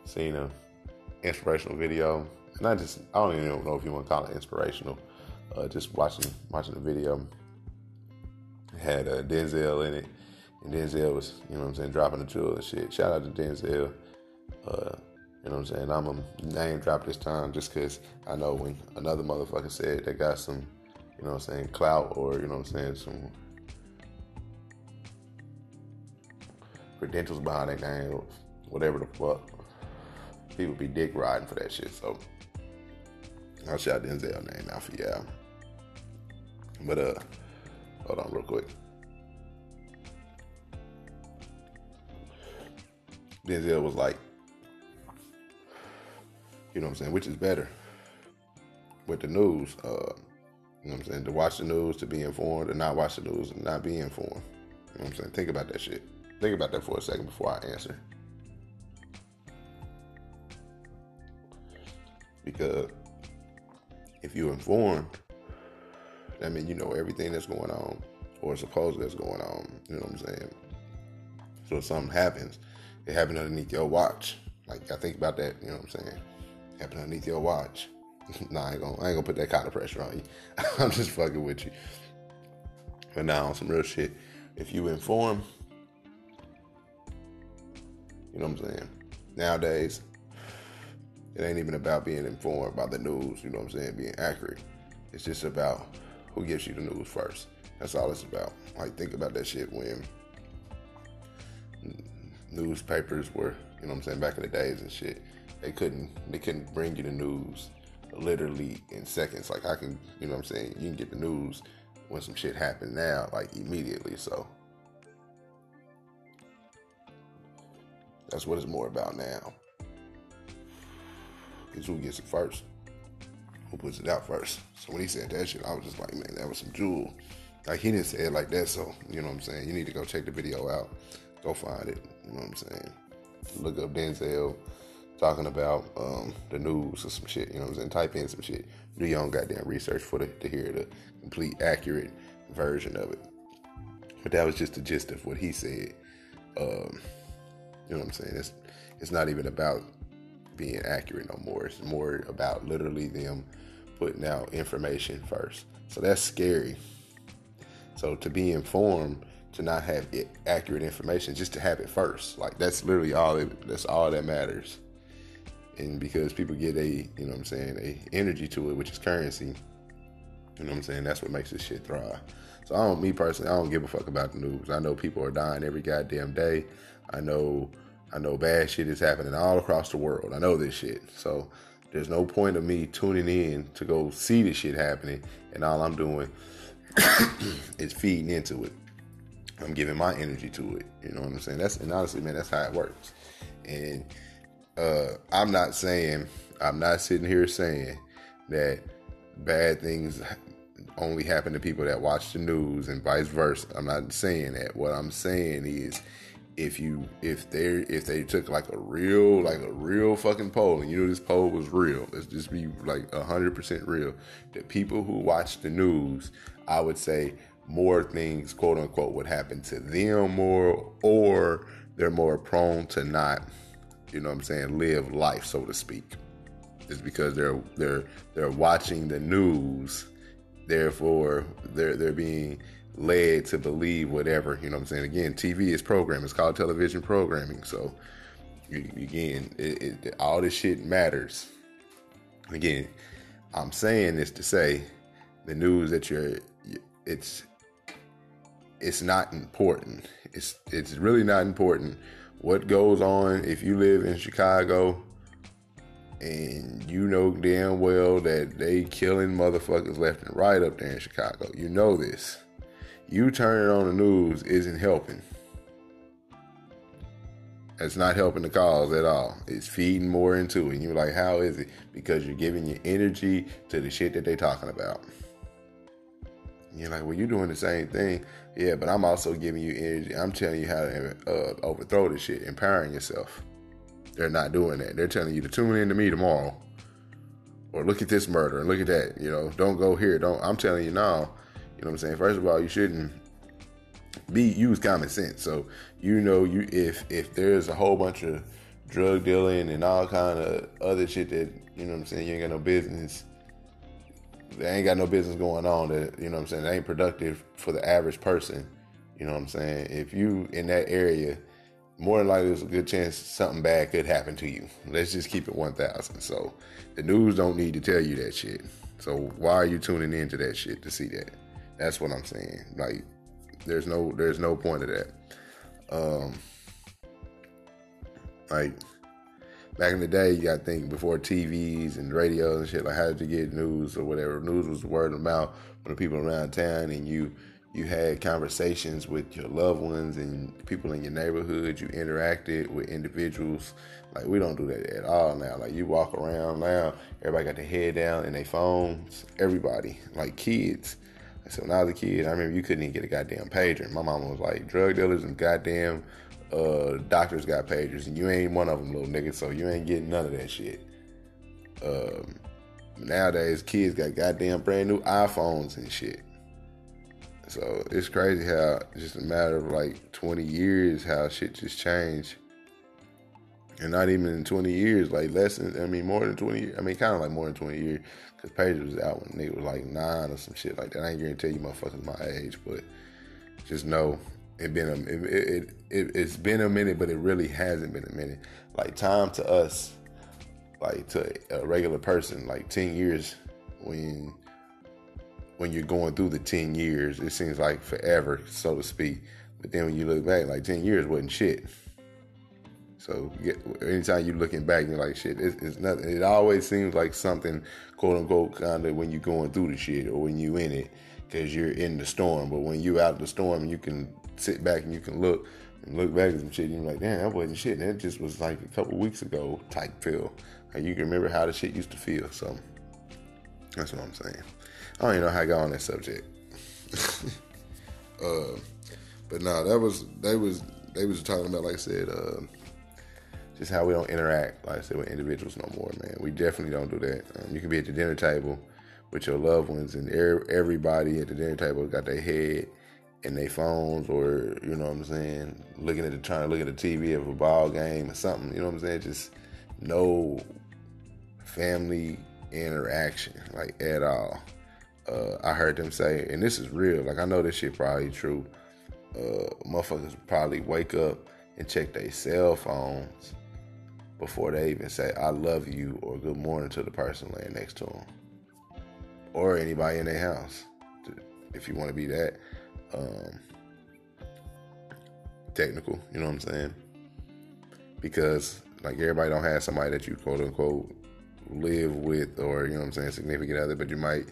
seen a inspirational video. And I just I don't even know if you want to call it inspirational. Uh, just watching watching the video it had uh, Denzel in it, and Denzel was, you know what I'm saying, dropping the jewel and shit. Shout out to Denzel. Uh, you know what I'm saying? I'm a name drop this time just because I know when another motherfucker said they got some, you know what I'm saying, clout or, you know what I'm saying, some credentials behind that name whatever the fuck. People be dick riding for that shit. So I'll shout Denzel name out for y'all. But uh Hold on, real quick. Denzel was like, you know what I'm saying, which is better with the news. Uh, you know what I'm saying, to watch the news, to be informed, and not watch the news and not be informed. You know what I'm saying? Think about that shit. Think about that for a second before I answer. Because if you're informed, I mean, you know everything that's going on, or suppose that's going on. You know what I'm saying? So if something happens, it happened underneath your watch. Like I think about that. You know what I'm saying? Happened underneath your watch. nah, I ain't gonna I ain't gonna put that kind of pressure on you. I'm just fucking with you. But now on some real shit, if you inform, you know what I'm saying? Nowadays, it ain't even about being informed by the news, you know what I'm saying, being accurate. It's just about who gives you the news first. That's all it's about. Like think about that shit when newspapers were, you know what I'm saying, back in the days and shit. They couldn't they couldn't bring you the news literally in seconds. Like I can, you know what I'm saying, you can get the news when some shit happened now, like immediately. So that's what it's more about now. Is who gets it first. Who puts it out first. So when he said that shit, I was just like, man, that was some jewel. Like he didn't say it like that, so you know what I'm saying? You need to go check the video out. Go find it. You know what I'm saying? Look up Denzel talking about um, the news or some shit. You know what I'm saying? Type in some shit. Do your own goddamn research for the, to hear the complete accurate version of it. But that was just the gist of what he said. Um, you know what I'm saying? It's it's not even about being accurate no more. It's more about literally them putting out information first. So that's scary. So to be informed to not have accurate information, just to have it first. Like that's literally all. It, that's all that matters. And because people get a, you know, what I'm saying, a energy to it, which is currency. You know what I'm saying? That's what makes this shit thrive. So I don't, me personally, I don't give a fuck about the news. I know people are dying every goddamn day. I know, I know bad shit is happening all across the world. I know this shit. So there's no point of me tuning in to go see this shit happening, and all I'm doing is feeding into it. I'm giving my energy to it. You know what I'm saying? That's and honestly, man, that's how it works. And uh, I'm not saying I'm not sitting here saying that bad things only happen to people that watch the news and vice versa. I'm not saying that. What I'm saying is if you if they if they took like a real like a real fucking poll and you know this poll was real let's just be like a hundred percent real the people who watch the news i would say more things, quote unquote, would happen to them more, or they're more prone to not, you know what I'm saying, live life, so to speak. It's because they're they're they're watching the news, therefore they're they're being led to believe whatever, you know what I'm saying? Again, TV is programming, it's called television programming. So again, it, it, all this shit matters. Again, I'm saying this to say the news that you're it's it's not important. It's it's really not important what goes on if you live in Chicago and you know damn well that they killing motherfuckers left and right up there in Chicago. You know this. You turning on the news isn't helping. It's not helping the cause at all. It's feeding more into it. And you're like, how is it? Because you're giving your energy to the shit that they're talking about. And you're like, well, you're doing the same thing. Yeah, but I'm also giving you energy. I'm telling you how to uh, overthrow this shit, empowering yourself. They're not doing that. They're telling you to tune in to me tomorrow, or look at this murder and look at that. You know, don't go here. Don't. I'm telling you now. You know what I'm saying? First of all, you shouldn't be use common sense. So you know, you if if there's a whole bunch of drug dealing and all kind of other shit that you know what I'm saying, you ain't got no business they ain't got no business going on that you know what I'm saying they ain't productive for the average person. You know what I'm saying? If you in that area, more than likely there's a good chance something bad could happen to you. Let's just keep it 1,000. So the news don't need to tell you that shit. So why are you tuning into that shit to see that? That's what I'm saying. Like there's no there's no point of that. Um like back in the day, you got to think before TVs and radios and shit. Like, how did you get news or whatever? News was word of mouth from the people around town, and you you had conversations with your loved ones and people in your neighborhood. You interacted with individuals. Like we don't do that at all now. Like you walk around now, everybody got their head down in their phones. Everybody, like kids. So when I was a kid, I remember you couldn't even get a goddamn pager. My mom was like, drug dealers and goddamn uh, doctors got pagers, and you ain't one of them, little nigga. So you ain't getting none of that shit. Um, nowadays, kids got goddamn brand new iPhones and shit. So it's crazy how just a matter of like 20 years, how shit just changed. and not even in 20 years, like less than, I mean, more than 20 years. I mean, kind of like more than 20 years, because Paige was out when nigga was like nine or some shit like that. I ain't gonna tell you motherfuckers my age, but just know it been a, it, it, it, it's been a minute, but it really hasn't been a minute. Like time to us, like to a regular person, like 10 years when when you're going through the 10 years, it seems like forever, so to speak. But then when you look back, like 10 years wasn't shit. So anytime you're looking back, you're like, shit, it's, it's, nothing. It always seems like something, quote unquote, kind of when you're going through the shit or when you're in it, because you're in the storm. But when you out of the storm, you can sit back and you can look and look back at some shit, and you're like, damn, that wasn't shit. That just was like a couple weeks ago type feel. Like you can remember how the shit used to feel. So that's what I'm saying. I don't even know how I got on that subject. uh, but no, that was they was they was talking about like I said, uh, just how we don't interact, like I said, with individuals no more, man. We definitely don't do that. Um, you can be at the dinner table with your loved ones, and everybody at the dinner table got their head in their phones, or you know what I'm saying, looking at the trying to look at the TV of a ball game or something. You know what I'm saying? Just no family interaction, like at all. Uh, I heard them say, and this is real. Like I know this shit probably true. Uh, motherfuckers probably wake up and check their cell phones before they even say "I love you" or "Good morning" to the person laying next to them, or anybody in their house. If you want to be that um, technical, you know what I'm saying? Because like everybody don't have somebody that you quote unquote live with or you know what I'm saying significant other, but you might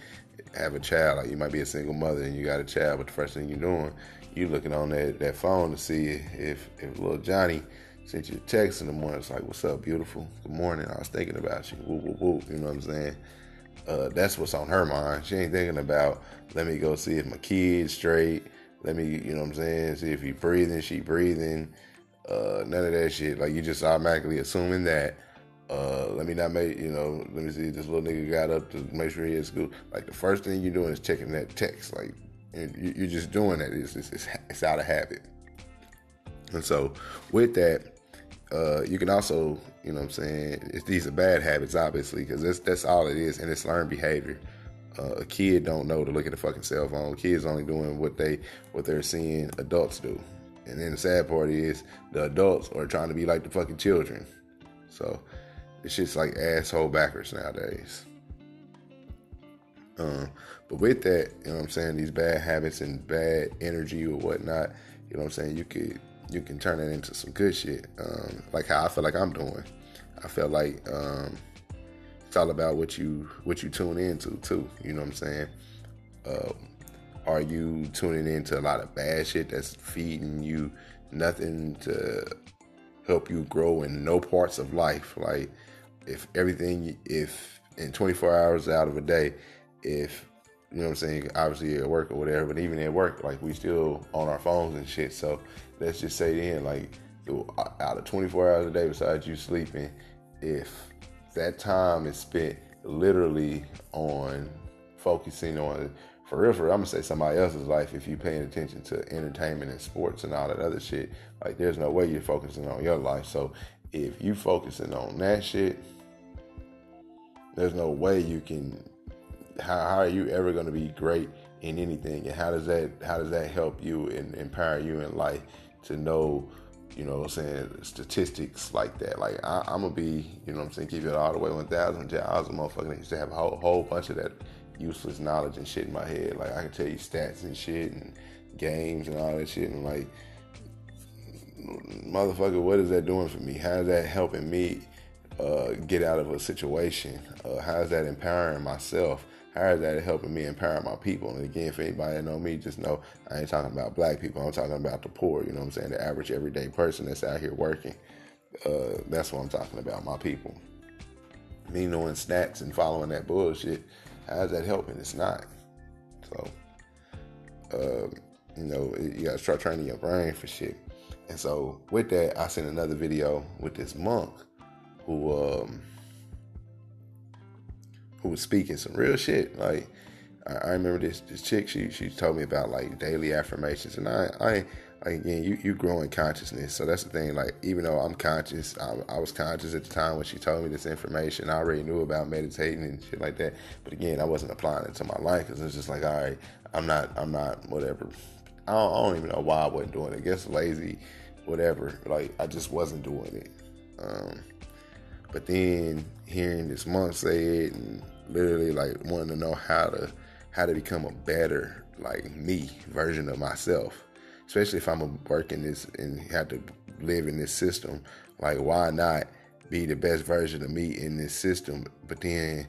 have a child. Like you might be a single mother and you got a child, but the first thing you're doing, you looking on that, that phone to see if if little Johnny sent you a text in the morning. It's like, "What's up, beautiful? Good morning. I was thinking about you." Whoop whoop whoop. You know what I'm saying? Uh, that's what's on her mind. She ain't thinking about let me go see if my kid's straight. Let me, you know what I'm saying, see if he breathing, she breathing. Uh, none of that shit. Like you just automatically assuming that uh, let me not make, you know, let me see, this little nigga got up to make sure he at school. Like, the first thing you're doing is checking that text. Like, and you're just doing that. It's, it's, it's out of habit. And so, with that, uh, you can also, you know what I'm saying, these are bad habits, obviously, because that's, that's all it is, and it's learned behavior. Uh, a kid don't know to look at a fucking cell phone. Kids only doing what they what they're seeing adults do. And then the sad part is the adults are trying to be like the fucking children. So it's just like asshole backers nowadays. Um, but with that, you know what I'm saying, these bad habits and bad energy or whatnot, you know what I'm saying, you could you can turn it into some good shit. Um, like how I feel like I'm doing. I feel like um, it's all about what you what you tune into too. You know what I'm saying? Uh, are you tuning into a lot of bad shit that's feeding you nothing to help you grow in no parts of life? Like if everything, if in 24 hours out of a day, if you know what I'm saying, obviously at work or whatever, but even at work, like we still on our phones and shit. So let's just say then, like uh, out of 24 hours a day, besides you sleeping, if that time is spent literally on focusing on for real, for real, I'm gonna say somebody else's life. If you're paying attention to entertainment and sports and all that other shit, like there's no way you're focusing on your life. So if you focusing on that shit, there's no way you can. How, how are you ever to be great in anything? And how does that how does that help you and empower you in life to know, you know, what I'm saying statistics like that? Like I, am gonna be, you know, what I'm saying, give it all the way one thousand. I was a motherfucker that used to have a whole, whole bunch of that useless knowledge and shit in my head. Like I can tell you stats and shit and games and all that shit and like motherfucker, what is that doing for me? How is that helping me uh, get out of a situation? Uh, how is that empowering myself? How is that helping me empower my people? And again, for anybody that know me, just know I ain't talking about black people. I'm talking about the poor. You know what I'm saying? The average everyday person that's out here working. Uh, that's what I'm talking about. My people. Me knowing stats and following that bullshit. How is that helping? It's not. So, uh, you know, you gotta start training your brain for shit. And so with that, I sent another video with this monk who um who was speaking some real shit. Like I, I remember this this chick, she she told me about like daily affirmations, and I I again, you you grow in consciousness. So that's the thing. Like even though I'm conscious, I, I, was conscious at the time when she told me this information. I already knew about meditating and shit like that. But again, I wasn't applying it to my life because it's just like, all right, I'm not, I'm not, whatever. I don't, I don't even know why I wasn't doing it. I guess lazy, whatever. Like I just wasn't doing it. Um, but then hearing this monk say it and literally like wanting to know how to how to become a better like me version of myself especially if I'm working in this and have to live in this system. Like, why not be the best version of me in this system? But then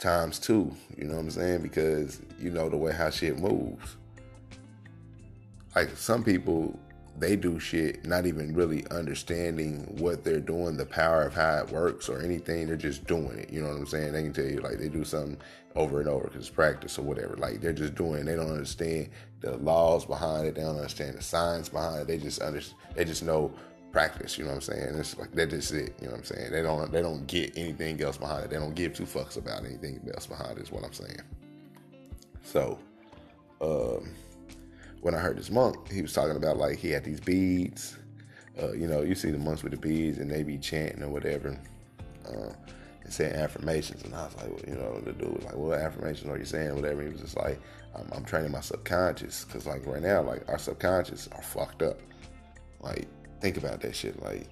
times two, you know what I'm saying? Because you know the way how shit moves. Like some people, they do shit not even really understanding what they're doing, the power of how it works or anything. They're just doing it. You know what I'm saying? They can tell you like they do something over and over because it's practice or whatever. Like they're just doing. They don't understand the laws behind it. They don't understand the science behind it. They just under, They just know practice. You know what I'm saying? It's like that just it. You know what I'm saying? They don't. They don't get anything else behind it. They don't give two fucks about anything else behind it. Is what I'm saying. So, um, when I heard this monk, he was talking about like he had these beads. Uh, you know, you see the monks with the beads and they be chanting or whatever. Uh, and saying affirmations. And I was like, well, you know, the dude was like, what affirmations are you saying? Whatever. He was just like, I'm, I'm training my subconscious. Cause like right now, like our subconscious are fucked up. Like, think about that shit. Like,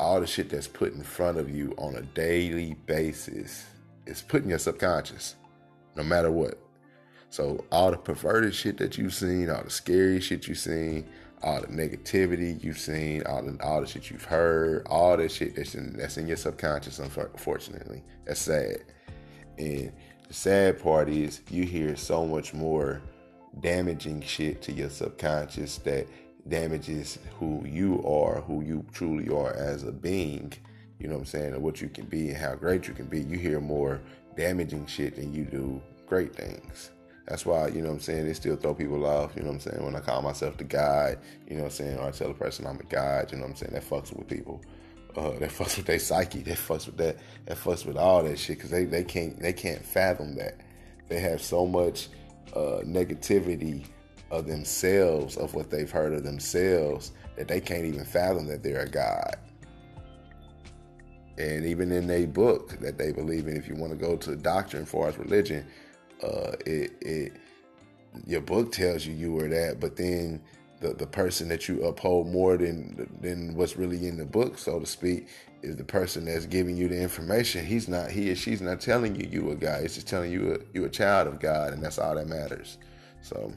all the shit that's put in front of you on a daily basis is putting your subconscious, no matter what. So all the perverted shit that you've seen, all the scary shit you've seen, all the negativity you've seen, all the all the shit you've heard, all that shit that's in that's in your subconscious. Unfortunately, that's sad. And the sad part is you hear so much more damaging shit to your subconscious that damages who you are, who you truly are as a being. You know what I'm saying, and what you can be and how great you can be. You hear more damaging shit than you do great things. That's why, you know what I'm saying, they still throw people off, you know what I'm saying, when I call myself the guide, you know what I'm saying, or I tell a person I'm a guide, you know what I'm saying, that fucks with people. Uh, that fucks with their psyche, that fucks with that, that fucks with all that shit, because they, they can't they can't fathom that. They have so much uh, negativity of themselves, of what they've heard of themselves, that they can't even fathom that they're a god. And even in a book that they believe in, if you want to go to the doctrine for as religion, uh, it it your book tells you you were that, but then the the person that you uphold more than than what's really in the book, so to speak, is the person that's giving you the information. He's not he or she's not telling you you a guy. It's just telling you a, you a child of God, and that's all that matters. So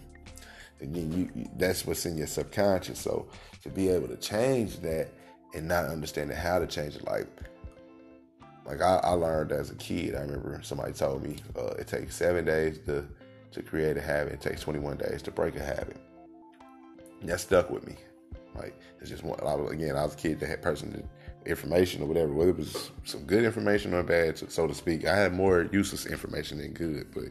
again, you, that's what's in your subconscious. So to be able to change that and not understanding how to change it, like like I, I, learned as a kid, I remember somebody told me uh, it takes seven days to to create a habit. It takes 21 days to break a habit. And that stuck with me. Like it's just one. I was, again, I was a kid that had person information or whatever, whether it was some good information or bad, so to speak. I had more useless information than good, but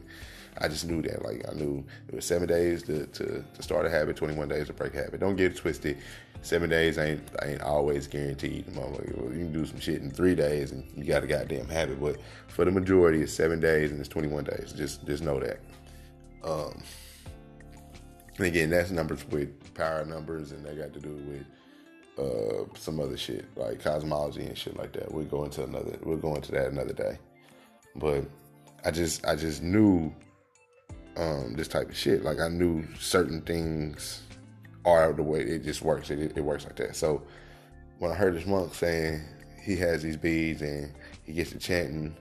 I just knew that. Like I knew it was seven days to, to, to start a habit, 21 days to break a habit. Don't get it twisted. Seven days ain't ain't always guaranteed. You can do some shit in three days and you got a goddamn habit. But for the majority, it's seven days and it's 21 days. Just just know that. Um, and again, that's numbers with power numbers, and they got to do with uh, some other shit like cosmology and shit like that. We'll go into another. We'll go into that another day. But I just I just knew um, this type of shit. Like I knew certain things are the way it just works. It, it works like that. So when I heard this monk saying he has these beads and he gets to chanting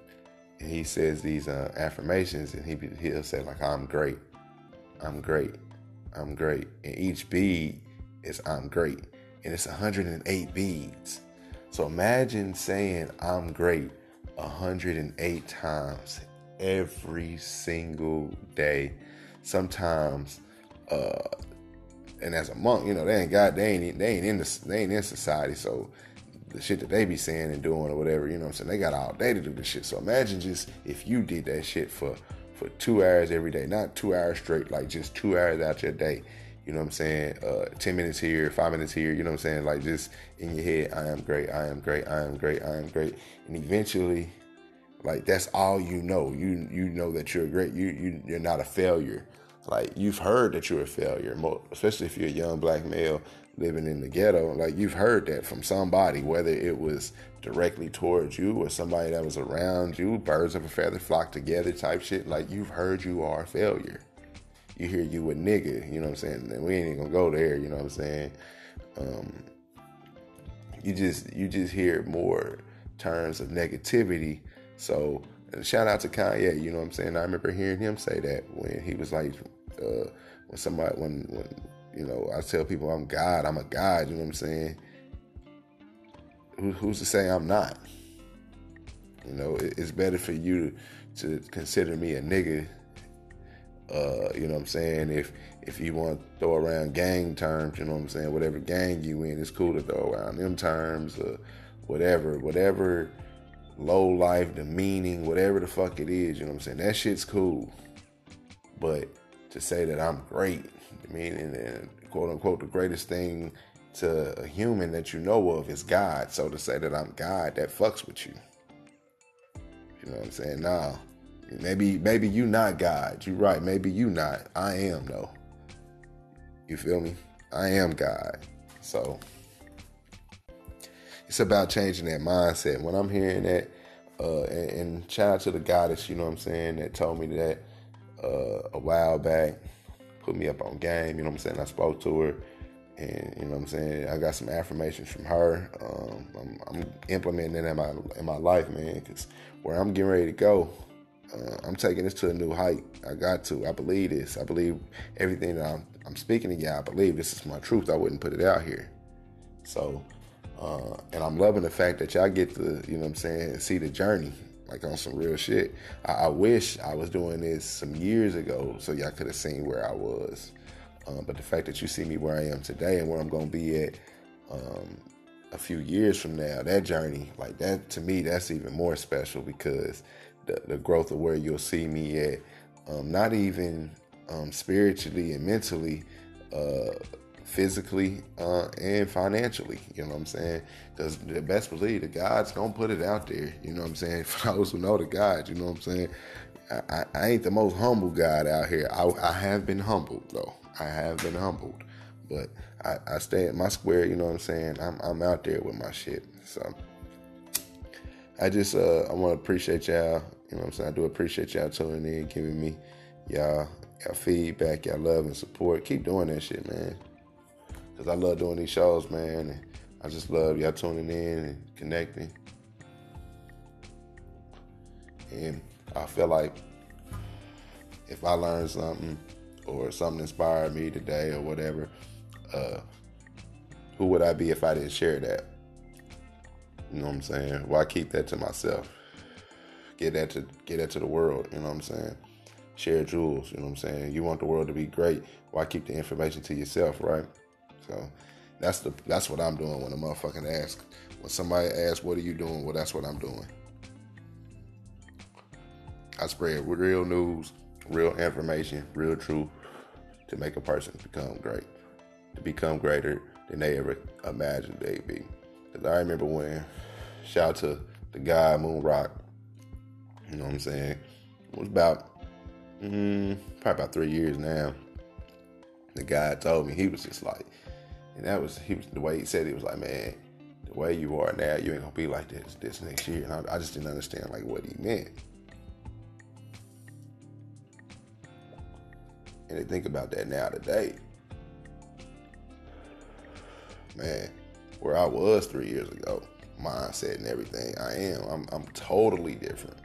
and he says these uh, affirmations and he he'll say like I'm great, I'm great, I'm great, and each bead is I'm great, and it's 108 beads. So imagine saying I'm great 108 times every single day. Sometimes, uh, and as a monk, you know, they ain't got they ain't they ain't in the they ain't in society, so the shit that they be saying and doing or whatever, you know I'm saying? They got all day to do this shit. So imagine just if you did that shit for for two hours every day, not two hours straight, like just two hours out your day. You know what I'm saying? Uh, 10 minutes here, five minutes here, you know what I'm saying? Like just in your head, I am great, I am great, I am great, I am great. And eventually like that's all you know. You you know that you're great. You you you're not a failure. Like you've heard that you're a failure, especially if you're a young black male living in the ghetto. Like you've heard that from somebody, whether it was directly towards you or somebody that was around you, birds of a feather flock together type shit. Like you've heard you are a failure. You hear you a nigga, you know what I'm saying? We ain't even gonna go there, you know what I'm saying? Um, you just you just hear more terms of negativity. So shout out to Kanye, you know what I'm saying? I remember hearing him say that when he was like uh, when somebody when when you know I tell people I'm God, I'm a God, you know what I'm saying? Who, who's to say I'm not? You know, it, it's better for you to, to consider me a nigga. Uh, you know what I'm saying? If if you want to throw around gang terms, you know what I'm saying? Whatever gang you in, it's cool to throw around them terms or whatever, whatever low life, demeaning, whatever the fuck it is, you know what I'm saying? That shit's cool. But to say that I'm great, meaning and quote unquote the greatest thing to a human that you know of is God. So to say that I'm God, that fucks with you. You know what I'm saying? Nah. Maybe maybe you not God. You right. Maybe you not. I am though. You feel me? I am God. So it's about changing that mindset. When I'm hearing that, uh, and, and shout out to the goddess, you know what I'm saying, that told me that uh, a while back, put me up on game, you know what I'm saying? I spoke to her and you know what I'm saying. I got some affirmations from her. Um, I'm, I'm, implementing it in my in my life, man. Because where I'm getting ready to go, uh, I'm taking this to a new height. I got to. I believe this. I believe everything that I'm, I'm speaking to you. I believe this is my truth. I wouldn't put it out here. So, uh, and I'm loving the fact that y'all get to, you know what I'm saying, see the journey like on some real shit. I, I wish I was doing this some years ago so y'all could have seen where I was. Um, but the fact that you see me where I am today and where I'm going to be at um, a few years from now, that journey, like that to me, that's even more special because the, the growth of where you'll see me at, um, not even um, spiritually and mentally, uh, physically uh, and financially. You know what I'm saying? Because the best believe the God's gonna put it out there. You know what I'm saying? For those who know the God, you know what I'm saying? I, I ain't the most humble God out here. I, I, have been humbled though. I have been humbled, but I, I stay at my square. You know what I'm saying? I'm, I'm out there with my shit. So I just uh, I want to appreciate y'all. You know what I'm saying? I do appreciate y'all tuning in, giving me y'all y'all feedback, y'all love and support. Keep doing that shit, man because I love doing these shows, man. And I just love y'all tuning in and connecting. And I feel like if I learned something or something inspired me today or whatever, uh, who would I be if I didn't share that? You know what I'm saying? Why keep that to myself? Get that to get that to the world. You know what I'm saying? Share jewels. You know what I'm saying? You want the world to be great. Why keep the information to yourself, right? That's the that's what I'm doing when a motherfucking ask when somebody asks what are you doing? Well that's what I'm doing. I spread real news, real information, real truth to make a person become great. To become greater than they ever imagined they'd be. Cause I remember when shout out to the guy Moon Rock, you know what I'm saying? It was about mm, probably about three years now. The guy told me he was just like, and that was he was the way he said it was like, man, the way you are now, you ain't gonna be like this this next year. And I, I just didn't understand like what he meant. And to think about that now today, man, where I was three years ago, mindset and everything, I am. I'm I'm totally different.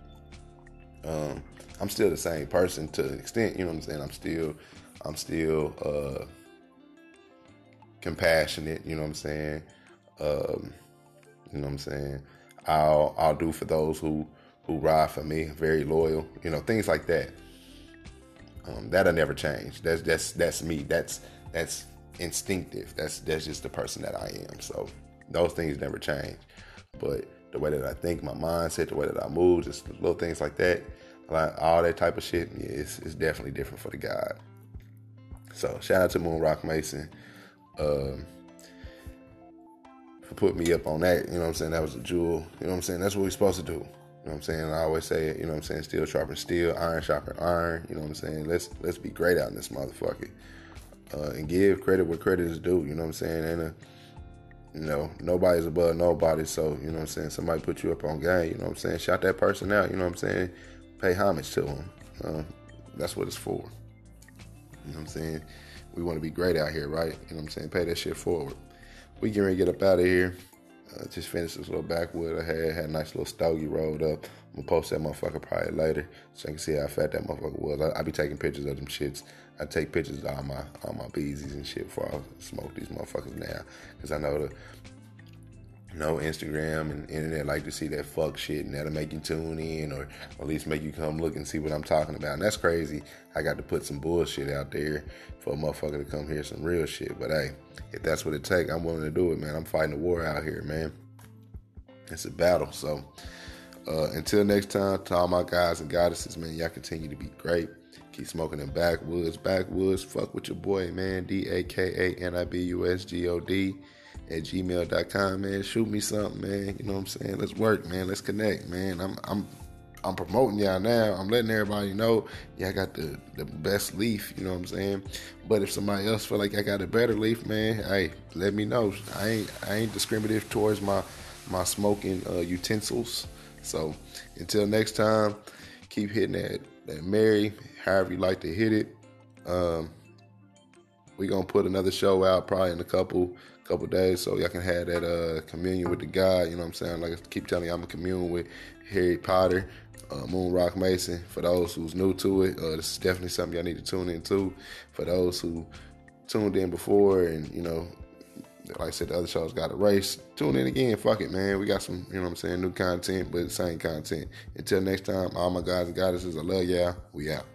Um, I'm still the same person to an extent, you know what I'm saying? I'm still I'm still uh compassionate, you know what I'm saying? Um, you know what I'm saying? I'll I'll do for those who who ride for me, very loyal, you know, things like that. Um, that'll never change. That's that's that's me. That's that's instinctive. That's that's just the person that I am. So those things never change. But the way that I think, my mindset, the way that I move, just little things like that, like all that type of shit, yeah, it's, it's definitely different for the God. So shout out to Moon Rock Mason um, for putting me up on that. You know what I'm saying? That was a jewel. You know what I'm saying? That's what we're supposed to do. You know what I'm saying? I always say it, you know what I'm saying, steel sharpen steel, iron sharpen iron, you know what I'm saying? Let's let's be great out in this motherfucker. Uh, and give credit where credit is due, you know what I'm saying? And uh, you know, nobody's above nobody, so you know what I'm saying, somebody put you up on game, you know what I'm saying? Shout that person out, you know what I'm saying? Pay homage to them. Uh, that's what it's for. You know what I'm saying? We want to be great out here, right? You know what I'm saying? Pay that shit forward. We can to get up out of here. Uh, just finished this little backwood I had. Had a nice little stogie rolled up. I'm gonna post that motherfucker probably later so you can see how fat that motherfucker was. I, I be taking pictures of them shits. I take pictures of all my all my beesies and shit before I smoke these motherfuckers now. Cause I know the know, Instagram and internet like to see that fuck shit and that'll make you tune in or at least make you come look and see what I'm talking about. And that's crazy. I got to put some bullshit out there for a motherfucker to come hear some real shit. But hey, if that's what it takes, I'm willing to do it, man. I'm fighting a war out here, man. It's a battle. So uh, until next time, to all my guys and goddesses, man, y'all continue to be great. Keep smoking in backwoods. Backwoods, fuck with your boy, man. D A K A N I B U S G O D at gmail.com, man. Shoot me something, man. You know what I'm saying? Let's work, man. Let's connect, man. I'm I'm I'm promoting y'all now. I'm letting everybody know y'all got the, the best leaf, you know what I'm saying? But if somebody else feel like I got a better leaf, man, hey, let me know. I ain't I ain't discriminative towards my my smoking uh, utensils. So until next time, keep hitting that that Mary, however you like to hit it. Um, we gonna put another show out probably in a couple couple days so y'all can have that uh, communion with the God. You know what I'm saying? Like I keep telling you, I'm a commune with Harry Potter, uh, Moon Rock Mason. For those who's new to it, uh, this is definitely something y'all need to tune into. For those who tuned in before and you know, like I said, the other shows got a race. Tune in again. Fuck it, man. We got some, you know what I'm saying, new content, but same content. Until next time, all my guys and goddesses, I love y'all. We out.